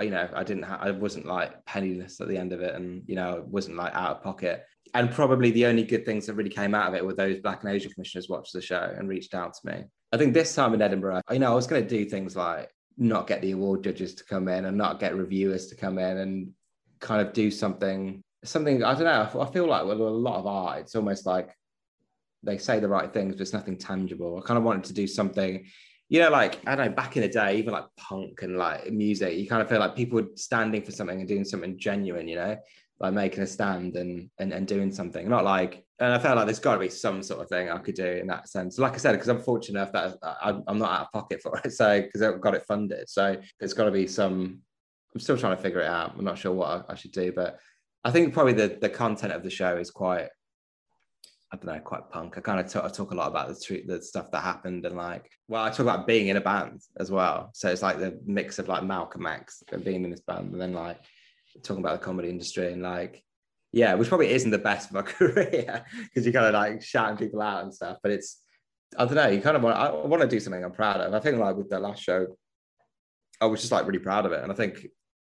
you know, I didn't, ha- I wasn't like penniless at the end of it, and you know, it wasn't like out of pocket. And probably the only good things that really came out of it were those Black and Asian commissioners watched the show and reached out to me. I think this time in Edinburgh, you know, I was going to do things like not get the award judges to come in and not get reviewers to come in and kind of do something, something. I don't know. I feel like with a lot of art, it's almost like they say the right things, but it's nothing tangible. I kind of wanted to do something you know, like I don't know, back in the day, even like punk and like music, you kind of feel like people were standing for something and doing something genuine, you know, like making a stand and and, and doing something. Not like, and I felt like there's got to be some sort of thing I could do in that sense. Like I said, because I'm fortunate enough that I'm not out of pocket for it, so because I've got it funded, so there's got to be some. I'm still trying to figure it out. I'm not sure what I, I should do, but I think probably the the content of the show is quite I don't know, quite punk. I kind of I talk a lot about the truth, the stuff that happened, and like, well, I talk about being in a band as well. So it's like the mix of like Malcolm X and being in this band, and then like talking about the comedy industry and like, yeah, which probably isn't the best of my career because you kind of like shouting people out and stuff. But it's, I don't know, you kind of want, I want to do something I'm proud of. I think like with the last show, I was just like really proud of it, and I think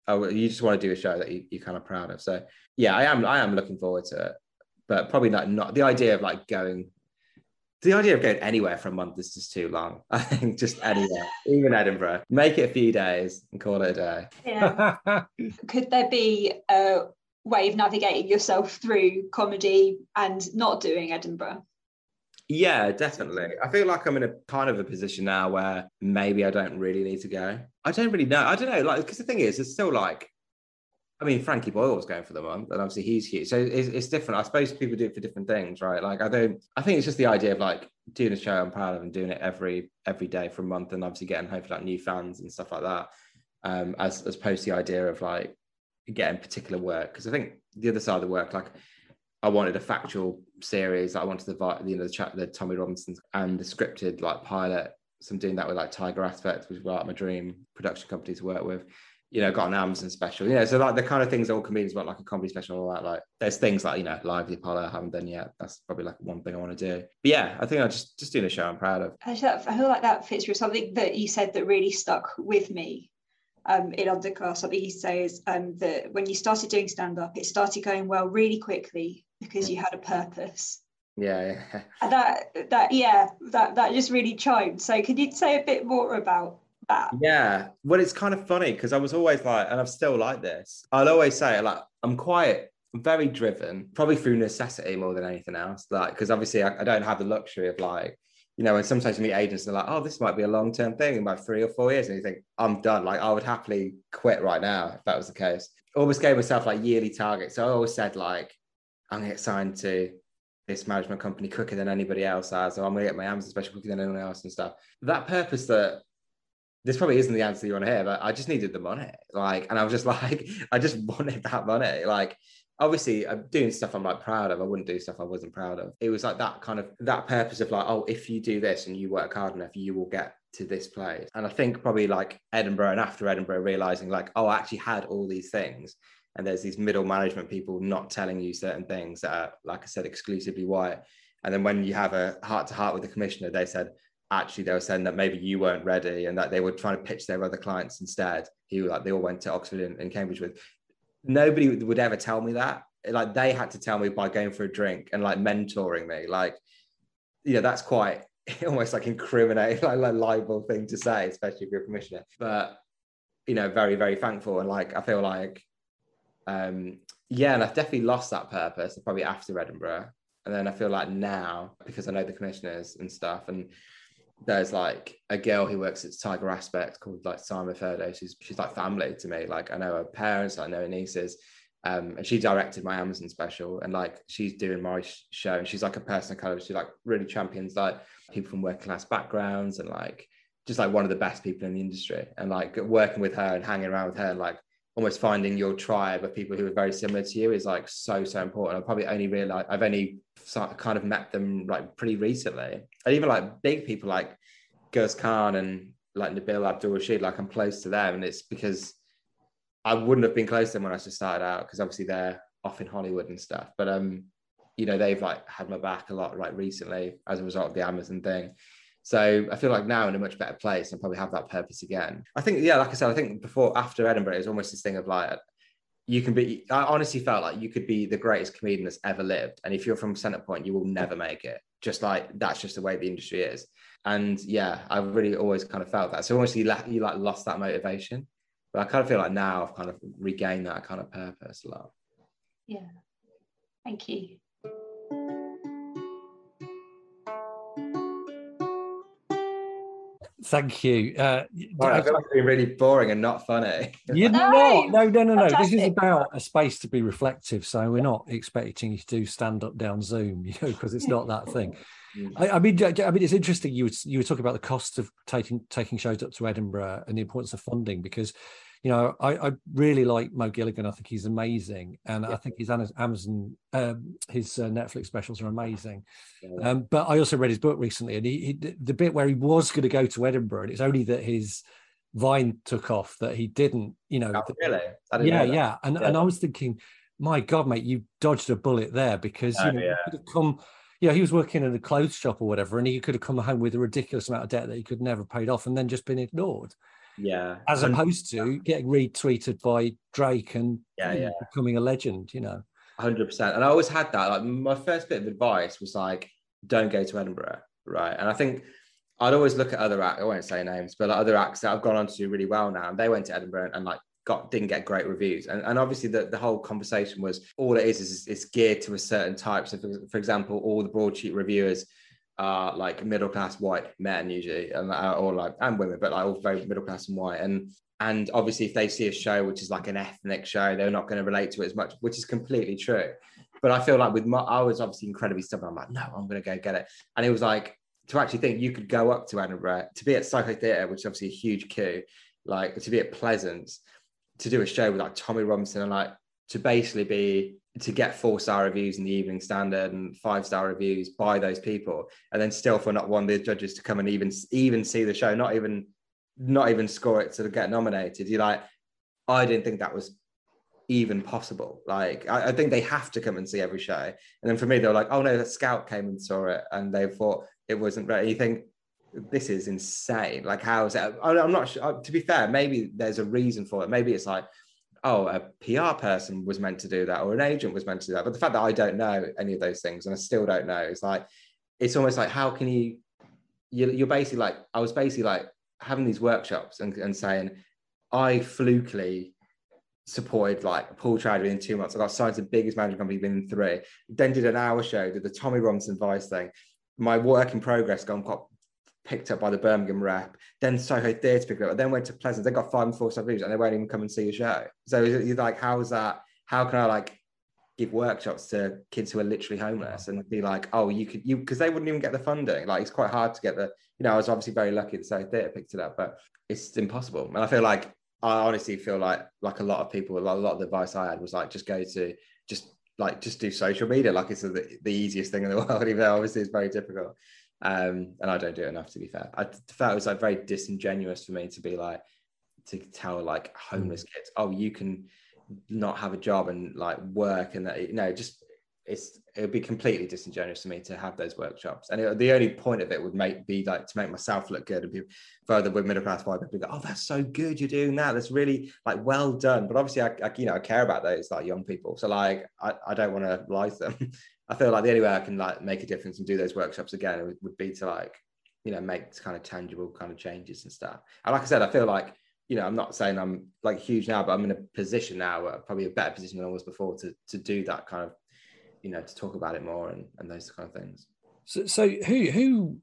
oh, you just want to do a show that you, you're kind of proud of. So yeah, I am, I am looking forward to it but probably not not the idea of like going the idea of going anywhere for a month is just too long. I think just anywhere, even Edinburgh, make it a few days and call it a day. Yeah. Could there be a way of navigating yourself through comedy and not doing Edinburgh? Yeah, definitely. I feel like I'm in a kind of a position now where maybe I don't really need to go. I don't really know. I don't know. Like, because the thing is, it's still like I mean, Frankie Boyle was going for the month, and obviously he's huge. So it's, it's different. I suppose people do it for different things, right? Like I don't. I think it's just the idea of like doing a show proud of and doing it every every day for a month, and obviously getting hopefully like new fans and stuff like that. Um, as as opposed to the idea of like getting particular work, because I think the other side of the work, like I wanted a factual series. I wanted the you know the chat the Tommy Robinsons and the scripted like pilot. So I'm doing that with like Tiger Aspect, which was like my dream production company to work with you know, got an Amazon special. You know, so like the kind of things all comedians want, like a comedy special, all that. Like there's things like, you know, Lively Apollo I haven't done yet. That's probably like one thing I want to do. But yeah, I think I just just doing a show I'm proud of. I feel like that fits with something that you said that really stuck with me um, in underclass. Something he says um, that when you started doing stand up, it started going well really quickly because you had a purpose. Yeah, yeah. And that that yeah, that that just really chimed. So could you say a bit more about that. Yeah. Well, it's kind of funny because I was always like, and I'm still like this. I'll always say, like, I'm quite very driven, probably through necessity more than anything else. Like, because obviously I, I, don't have the luxury of like, you know, and sometimes you meet agents and they're like, oh, this might be a long term thing in about three or four years. And you think, I'm done. Like, I would happily quit right now if that was the case. Always gave myself like yearly targets. So I always said, like, I'm going to get signed to this management company quicker than anybody else has, or I'm going to get my Amazon special quicker than anyone else and stuff. That purpose that this probably isn't the answer you want to hear, but I just needed the money. Like, and I was just like, I just wanted that money. Like, obviously, I'm doing stuff I'm like proud of. I wouldn't do stuff I wasn't proud of. It was like that kind of that purpose of like, oh, if you do this and you work hard enough, you will get to this place. And I think probably like Edinburgh and after Edinburgh, realizing like, oh, I actually had all these things. And there's these middle management people not telling you certain things that are, like I said, exclusively white. And then when you have a heart to heart with the commissioner, they said, actually they were saying that maybe you weren't ready and that they were trying to pitch their other clients instead who like they all went to oxford and, and cambridge with. Nobody would ever tell me that. Like they had to tell me by going for a drink and like mentoring me. Like you know that's quite almost like incriminating like, like libel thing to say especially if you're a commissioner. But you know very very thankful. And like i feel like um yeah and i've definitely lost that purpose probably after edinburgh. And then I feel like now, because I know the commissioners and stuff, and there's like a girl who works at Tiger Aspect called like Simon Ferdo. She's she's like family to me. Like I know her parents, I know her nieces. Um, and she directed my Amazon special, and like she's doing my sh- show, and she's like a person of color. She like really champions like people from working class backgrounds, and like just like one of the best people in the industry. And like working with her and hanging around with her, and like almost finding your tribe of people who are very similar to you is like so so important. I probably only realized I've only kind of met them like pretty recently, and even like big people like Guz Khan and like Nabil Abdulrashid, like I'm close to them, and it's because I wouldn't have been close to them when I just started out because obviously they're off in Hollywood and stuff. But um, you know, they've like had my back a lot like recently as a result of the Amazon thing. So I feel like now in a much better place and probably have that purpose again. I think, yeah, like I said, I think before after Edinburgh, it was almost this thing of like you can be I honestly felt like you could be the greatest comedian that's ever lived. And if you're from Centrepoint, you will never make it. Just like that's just the way the industry is. And yeah, I've really always kind of felt that. So almost you, la- you like lost that motivation. But I kind of feel like now I've kind of regained that kind of purpose a lot. Yeah. Thank you. Thank you. Uh, All right, I feel like it's been really boring and not funny. You're No, not. No, no, no, no. This is about a space to be reflective. So we're not expecting you to do stand up down Zoom, you know, because it's not that thing. I, I mean, I mean, it's interesting. You were, you were talking about the cost of taking taking shows up to Edinburgh and the importance of funding because, you know, I, I really like Mo Gilligan. I think he's amazing, and I think his Amazon, um, his uh, Netflix specials are amazing. Yeah. Um, but I also read his book recently, and he, he the bit where he was going to go to Edinburgh, and it's only that his Vine took off that he didn't. You know, Oh, really? Didn't yeah, know yeah. And and I was thinking, my God, mate, you dodged a bullet there because Oh, you know, yeah. could have come. You know, he was working in a clothes shop or whatever, and he could have come home with a ridiculous amount of debt that he could never have paid off, and then just been ignored, Yeah. as opposed to getting retweeted by Drake and Yeah, yeah. becoming a legend. You know, hundred percent. And I always had that. Like my first bit of advice was like, don't go to Edinburgh, right? And I think I'd always look at other acts. I won't say names, but like other acts that I've gone on to do really well now. And they went to Edinburgh and, and like got didn't get great reviews. And, and obviously the, the whole conversation was all it is is it's geared to a certain type. So for, for example, all the broadsheet reviewers are like middle class white men usually, and uh, or like and women, but like all very middle class and white. And and obviously if they see a show which is like an ethnic show, they're not going to relate to it as much, which is completely true. But I feel like with my, I was obviously incredibly stubborn. I'm like, no, I'm going to go get it. And it was like to actually think you could go up to Edinburgh to be at Soho Theatre, which is obviously a huge coup, like to be at Pleasance, to do a show with like Tommy Robinson and like to basically be to get four star reviews in the Evening Standard and five star reviews by those people, and then still for not one of the judges to come and even even see the show, not even not even score it to get nominated. You're like, I didn't think that was even possible. Like, I, I think they have to come and see every show. And then for me, they were like, oh no, the scout came and saw it, and they thought it wasn't right. You think this is insane. Like, how is that? I'm not sure. To be fair, maybe there's a reason for it. Maybe it's like, oh, a PR person was meant to do that, or an agent was meant to do that. But the fact that I don't know any of those things, and I still don't know, it's like, it's almost like, how can you? You're, basically like, I was basically like having these workshops and, and saying, I flukily supported like Paul Trout within two months. I got signed to the biggest management company within three. Then did an hour show, did the Tommy Robinson Vice thing. My work in progress gone got picked up by the Birmingham rep. Then Soho Theatre picked up. Then went to Pleasance. They got five and four star reviews and they won't even come and see a show. So you're like, how is that? How can I like give workshops to kids who are literally homeless and be like, oh, you could you because they wouldn't even get the funding. Like it's quite hard to get the. You know, I was obviously very lucky that Soho Theatre picked it up, but it's impossible. And I feel like I honestly feel like like a lot of people, a lot, a lot of the advice I had was like just go to just like just do social media, like it's the, the easiest thing in the world. Even though obviously it's very difficult, um, and I don't do it enough to be fair. I felt it was like very disingenuous for me to be like to tell like homeless kids, oh, you can not have a job and like work and that you know just it's it would be completely disingenuous to me to have those workshops. And it, the only point of it would make be like to make myself look good and be further with middle class vibe be like oh that's so good you're doing that. That's really like well done. But obviously I, I you know I care about those like young people. So like I, I don't want to lie to them I feel like the only way I can like make a difference and do those workshops again would, be to like you know make kind of tangible kind of changes and stuff and like I said I feel like you know, I'm not saying I'm like huge now, but I'm in a position now, uh, probably a better position than I was before to to do that kind of you know, to talk about it more and, and those kind of things. So, so who who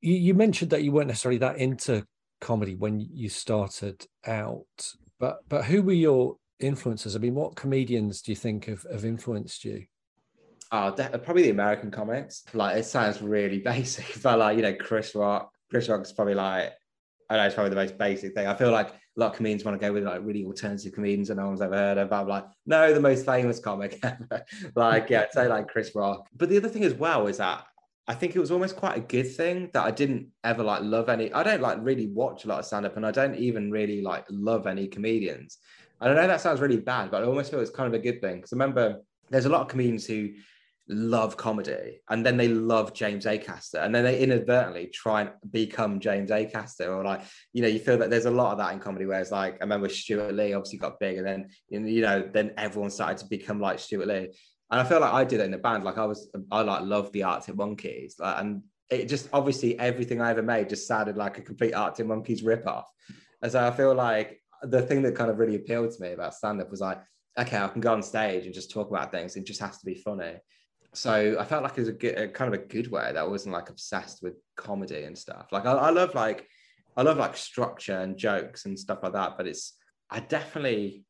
you, you mentioned that you weren't necessarily that into comedy when you started out, but but who were your influences? I mean, what comedians do you think have, have influenced you? Oh, de- probably the American comics. Like it sounds really basic, but like you know, Chris Rock. Chris Rock's probably like I know it's probably the most basic thing. I feel like a lot of comedians want to go with like really alternative comedians that no one's ever heard of. I'm like, no, the most famous comic ever. like, yeah, say like Chris Rock. But the other thing as well is that I think it was almost quite a good thing that I didn't ever like love any. I don't like really watch a lot of stand up and I don't even really like love any comedians. I don't know that sounds really bad, but I almost feel it's kind of a good thing. Because remember, there's a lot of comedians who love comedy and then they love James Acaster and then they inadvertently try and become James Acaster or like you know you feel that there's a lot of that in comedy where it's like I remember Stewart Lee obviously got big and then you know then everyone started to become like Stewart Lee. And I feel like I did it in the band like I was I like loved the Arctic Monkeys like, and it just obviously everything I ever made just sounded like a complete Arctic Monkeys ripoff. And so I feel like the thing that kind of really appealed to me about stand up was like okay I can go on stage and just talk about things it just has to be funny so I felt like it was a, good, a kind of a good way that I wasn't like obsessed with comedy and stuff. Like I, I love like I love like structure and jokes and stuff like that. But it's I definitely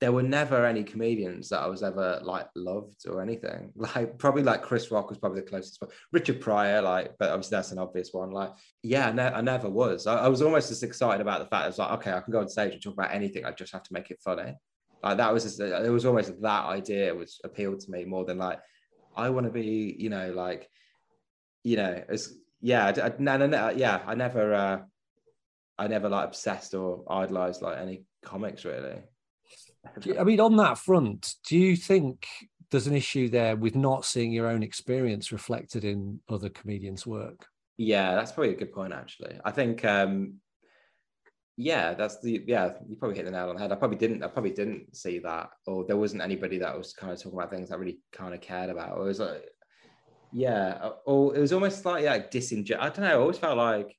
there were never any comedians that I was ever like loved or anything. Like probably like Chris Rock was probably the closest one. Richard Pryor, like, but obviously that's an obvious one. Like, yeah, I, ne- I never was. I, I, was almost as excited about the fact I was like, okay, I can go on stage and talk about anything. I just have to make it funny. Like that was just, it was almost that idea which appealed to me more than like I want to be, you know, like, you know, as yeah, I, no, no, no, yeah, I never, uh, I never like obsessed or idolized like any comics really. I mean, on that front, do you think there's an issue there with not seeing your own experience reflected in other comedians' work? Yeah, that's probably a good point. Actually, I think, um, yeah, that's the yeah. You probably hit the nail on the head. I probably didn't. I probably didn't see that, or there wasn't anybody that was kind of talking about things I really kind of cared about. It was like, yeah, uh, or it was almost like like disingenuous. I don't know. I always felt like,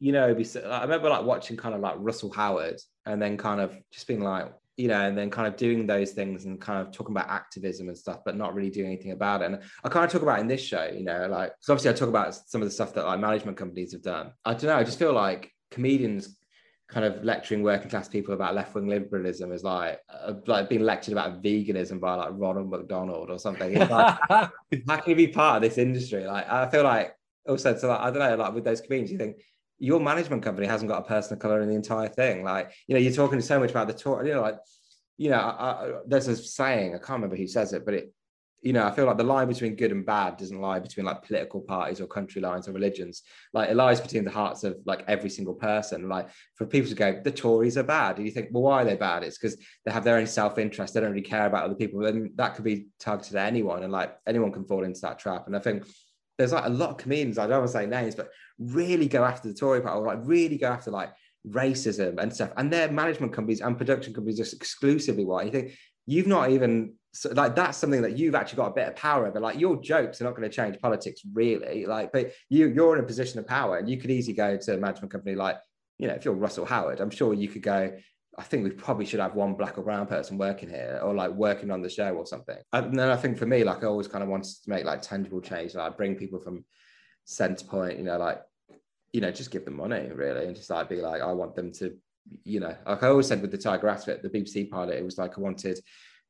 you know, I remember like watching kind of like Russell Howard, and then kind of just being like, you know, and then kind of doing those things and kind of talking about activism and stuff, but not really doing anything about it. And I kind of talk about in this show, you know, like, because obviously I talk about some of the stuff that like management companies have done. I don't know. I just feel like comedians kind of lecturing working class people about left wing liberalism is like uh, like being lectured about veganism by like Ronald McDonald or something. It's like, how can you be part of this industry? Like I feel like also so like, I don't know like with those comedians you think your management company hasn't got a person of color in the entire thing. Like you know you're talking so much about the tour. You know like you know I, I, there's a saying I can't remember who says it, but it you know, I feel like the line between good and bad doesn't lie between like political parties or country lines or religions. Like it lies between the hearts of like every single person. Like for people to go, the Tories are bad. And you think, well, why are they bad? It's because they have their own self-interest. They don't really care about other people. Then that could be targeted at anyone. And like anyone can fall into that trap. And I think there's like a lot of comedians, I don't want to say names, but really go after the Tory party or like really go after like racism and stuff. And their management companies and production companies just exclusively white. You think you've not even so like that's something that you've actually got a bit of power over. Like your jokes are not going to change politics really. Like, but you you're in a position of power, and you could easily go to a management company like, you know, if you're Russell Howard, I'm sure you could go. I think we probably should have one black or brown person working here, or like working on the show or something. And then I think for me, like I always kind of wanted to make like tangible change, like bring people from Centrepoint, you know, like you know, just give them money really, and just like be like, I want them to, you know, like I always said with the Tiger Aspect, the BBC pilot, it was like I wanted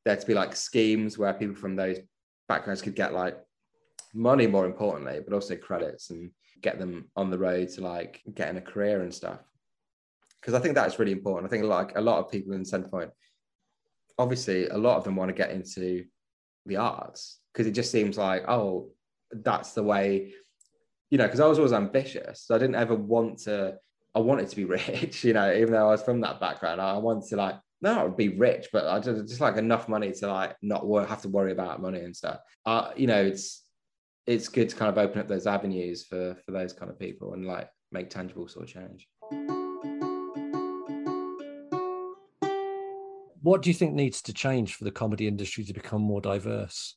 there to be like schemes where people from those backgrounds could get like money more importantly but also credits and get them on the road to like getting a career and stuff. Because i think that's really important. I think like a lot of people in centrepoint obviously a lot of them want to get into the arts because it just seems like oh that's the way you know because i was always ambitious. So i didn't ever want to i wanted to be rich you know even though i was from that background i wanted to like no, would be rich, but I just, just like enough money to like not have to worry about money and stuff. Uh, you know, it's it's good to kind of open up those avenues for for those kind of people and like make tangible sort of change. What do you think needs to change for the comedy industry to become more diverse?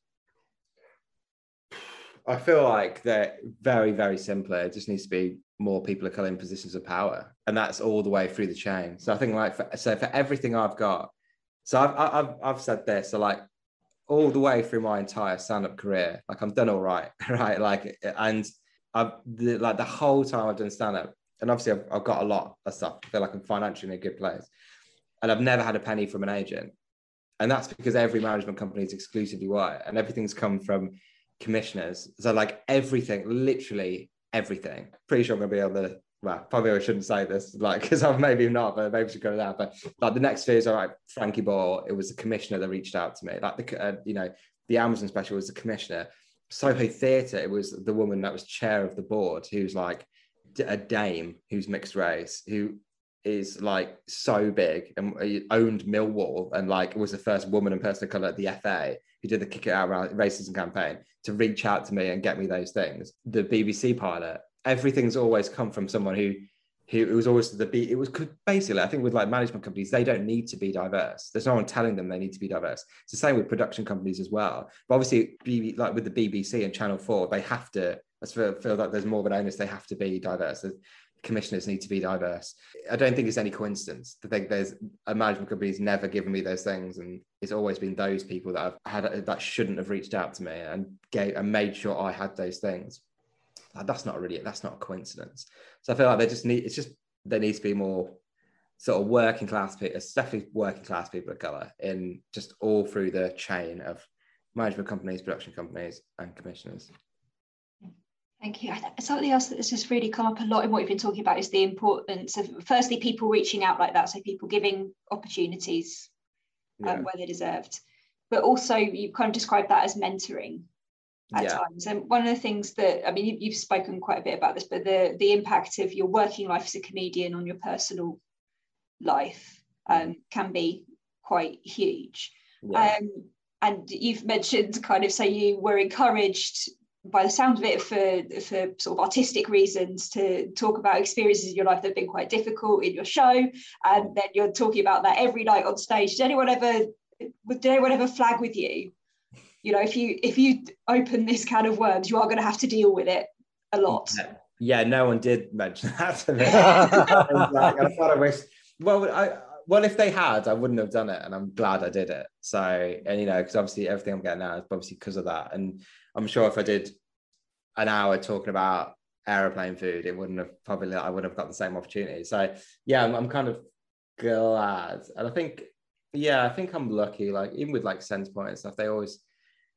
I feel like they're very, very simple. It just needs to be more people of color in positions of power, and that's all the way through the chain. So I think, like, for, so for everything I've got, so I've I've I've said this. So like, all the way through my entire stand-up career. Like I'm done all right, right? Like, and I've the, like the whole time I've done stand-up, and obviously I've, I've got a lot of stuff. I feel like I'm financially in a good place, and I've never had a penny from an agent, and that's because every management company is exclusively white, and everything's come from commissioners. So like everything, literally everything. Pretty sure I'm gonna be able to. Well, probably I shouldn't say this, like, because I'm maybe not, but maybe I should go that. But like the next phase, all right, Frankie Boyle, it was the commissioner that reached out to me. Like the, uh, you know, the Amazon special was the commissioner. Soho Theatre, it was the woman that was chair of the board, who's like a dame who's mixed race, who is like so big and owned Millwall and like was the first woman and person of color at the FA who did the kick it out racism campaign to reach out to me and get me those things. The BBC pilot, everything's always come from someone who who it was always the be it was could basically I think with like management companies they don't need to be diverse. There's no one telling them they need to be diverse. It's the same with production companies as well. But obviously, like with the BBC and Channel Four, they have to. I feel, feel like there's more of an onus. They have to be diverse. Commissioners need to be diverse. I don't think it's any coincidence. I think there's a management company's never given me those things, and it's always been those people that I've had that shouldn't have reached out to me and gave and made sure I had those things that's not really that's not a coincidence. So I feel like they just need it's just there needs to be more sort of working class people, especially working class people of color, in just all through the chain of management companies, production companies, and commissioners. Thank you. Something else that has just really come up a lot in what you've been talking about is the importance of, firstly, people reaching out like that. So people giving opportunities um, where they're deserved. But also, you kind of described that as mentoring at yeah. times. And one of the things that I mean, you, you've spoken quite a bit about this, but the the impact of your working life as a comedian on your personal life um, can be quite huge. Yeah. Um, and you've mentioned kind of say you were encouraged by the sound of it for for sort of artistic reasons to talk about experiences in your life that have been quite difficult in your show. And then you're talking about that every night on stage. Did anyone ever did anyone ever flag with you? You know if you if you open this can of worms you are going to have to deal with it a lot. Yeah, yeah no one did mention that to me. Like, i thought i wish well i well if they had i wouldn't have done it and i'm glad i did it. So and you know because obviously everything i'm getting now is obviously because of that. And i'm sure if i did an hour talking about aeroplane food it wouldn't have probably i wouldn't have got the same opportunity. So yeah i'm, I'm kind of glad. And i think yeah i think i'm lucky like even with like centrepoint and stuff they always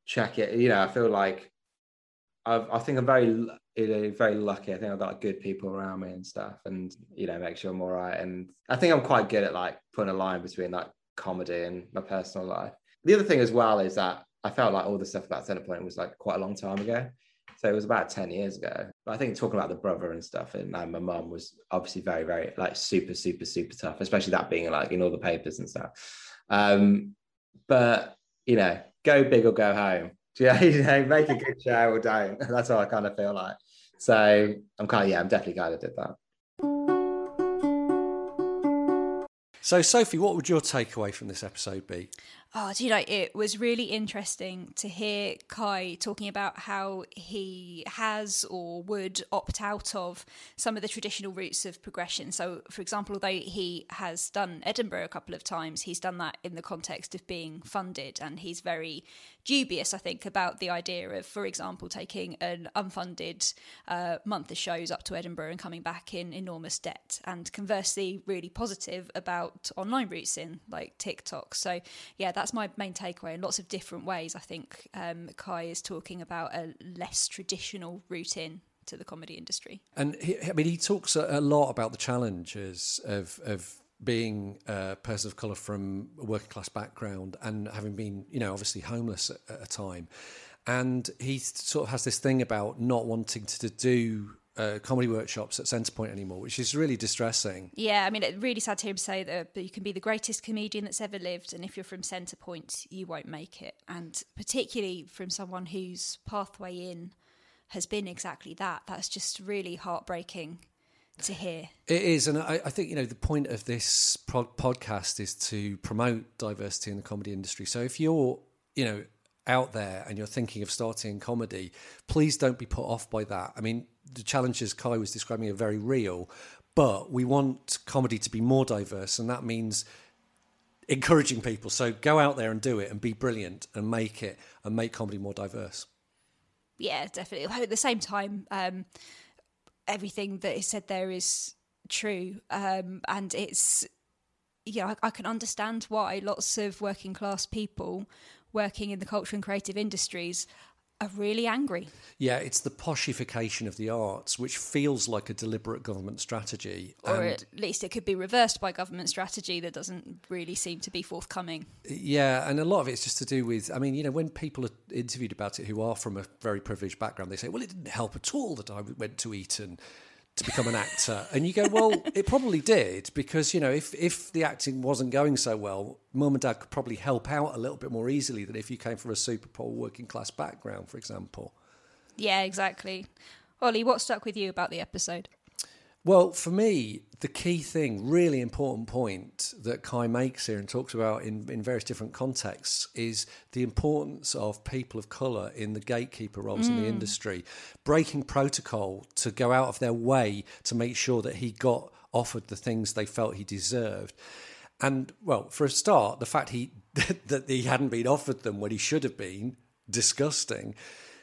check it. You know, I feel like I've, I think I'm very, you know, very lucky. I think I've got good people around me and stuff, and you know, make sure I'm all right. And I think I'm quite good at like putting a line between like comedy and my personal life. The other thing as well is that I felt like all the stuff about Centrepoint was like quite a long time ago. So it was about 10 years ago. But I think talking about the brother and stuff and, and my mum was obviously very, very like super, super, super tough, especially that being like in all the papers and stuff. Um, but you know, go big or go home. Yeah, you know, make a good show or don't. That's how I kind of feel like. So I'm kind of yeah, I'm definitely glad I did that. So Sophie, what would your takeaway from this episode be? Oh, do you know, it was really interesting to hear Kai talking about how he has or would opt out of some of the traditional routes of progression. So, for example, although he has done Edinburgh a couple of times, he's done that in the context of being funded, and he's very dubious, I think, about the idea of, for example, taking an unfunded uh, month of shows up to Edinburgh and coming back in enormous debt, and conversely, really positive about online routes in like TikTok. So, yeah, that's my main takeaway. In lots of different ways, I think um, Kai is talking about a less traditional route in to the comedy industry. And he, I mean, he talks a, lot about the challenges of of being a person of colour from a working class background and having been, you know, obviously homeless at, at a time. And he sort of has this thing about not wanting to do uh, comedy workshops at Centrepoint anymore, which is really distressing. Yeah, I mean, it's really sad to hear him say that, that you can be the greatest comedian that's ever lived, and if you're from Centrepoint, you won't make it. And particularly from someone whose pathway in has been exactly that, that's just really heartbreaking to hear. It is, and I, I think you know the point of this pod- podcast is to promote diversity in the comedy industry. So if you're, you know, out there and you're thinking of starting comedy, please don't be put off by that. I mean, the challenges Kai was describing are very real, but we want comedy to be more diverse, and that means encouraging people. So go out there and do it and be brilliant and make it and make comedy more diverse. Yeah, definitely. At the same time, um, everything that is said there is true, um, and it's yeah, I, I can understand why lots of working class people working in the culture and creative industries are really angry. Yeah, it's the poshification of the arts, which feels like a deliberate government strategy. Or and- at least it could be reversed by government strategy that doesn't really seem to be forthcoming. Yeah, and a lot of it's just to do with, I mean, you know, when people are interviewed about it who are from a very privileged background, they say, well, it didn't help at all that I went to Eton to become an actor. And you go, well, it probably did because, you know, if, if the acting wasn't going so well, mum and dad could probably help out a little bit more easily than if you came from a super poor working class background, for example. Yeah, exactly. Ollie, what stuck with you about the episode? Well, for me, the key thing, really important point that Kai makes here and talks about in, in various different contexts is the importance of people of colour in the gatekeeper roles in the hmm. industry, breaking protocol to go out of their way to make sure that he got offered the things they felt he deserved. And well, for a start, the fact he that he hadn't been offered them when he should have been, disgusting.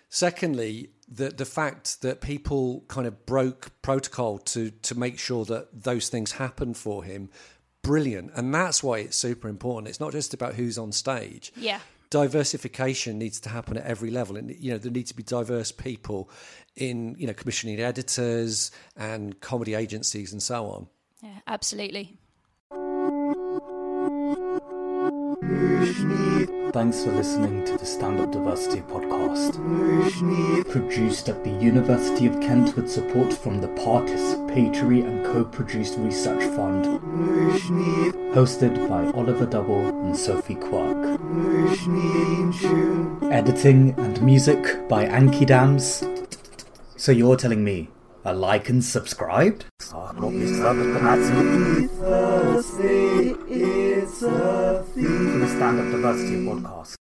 Secondly, the the fact that people kind of broke protocol to to make sure that those things happened for him, brilliant. And that's why it's super important. It's not just about who's on stage. Yeah. Diversification needs to happen at every level, and you know there need to be diverse people in you know commissioning editors and comedy agencies and so on. Yeah, absolutely. Thanks for listening to the Stand Up Diversity podcast. Produced at the University of Kent with support from the Participatory and co-produced Research Fund. Hosted by Oliver Double and Sophie Quirk. Editing and music by Anki Dams. So you're telling me a like and subscribe. Thursday, it's a thing. For the Stand Up Diversity podcast.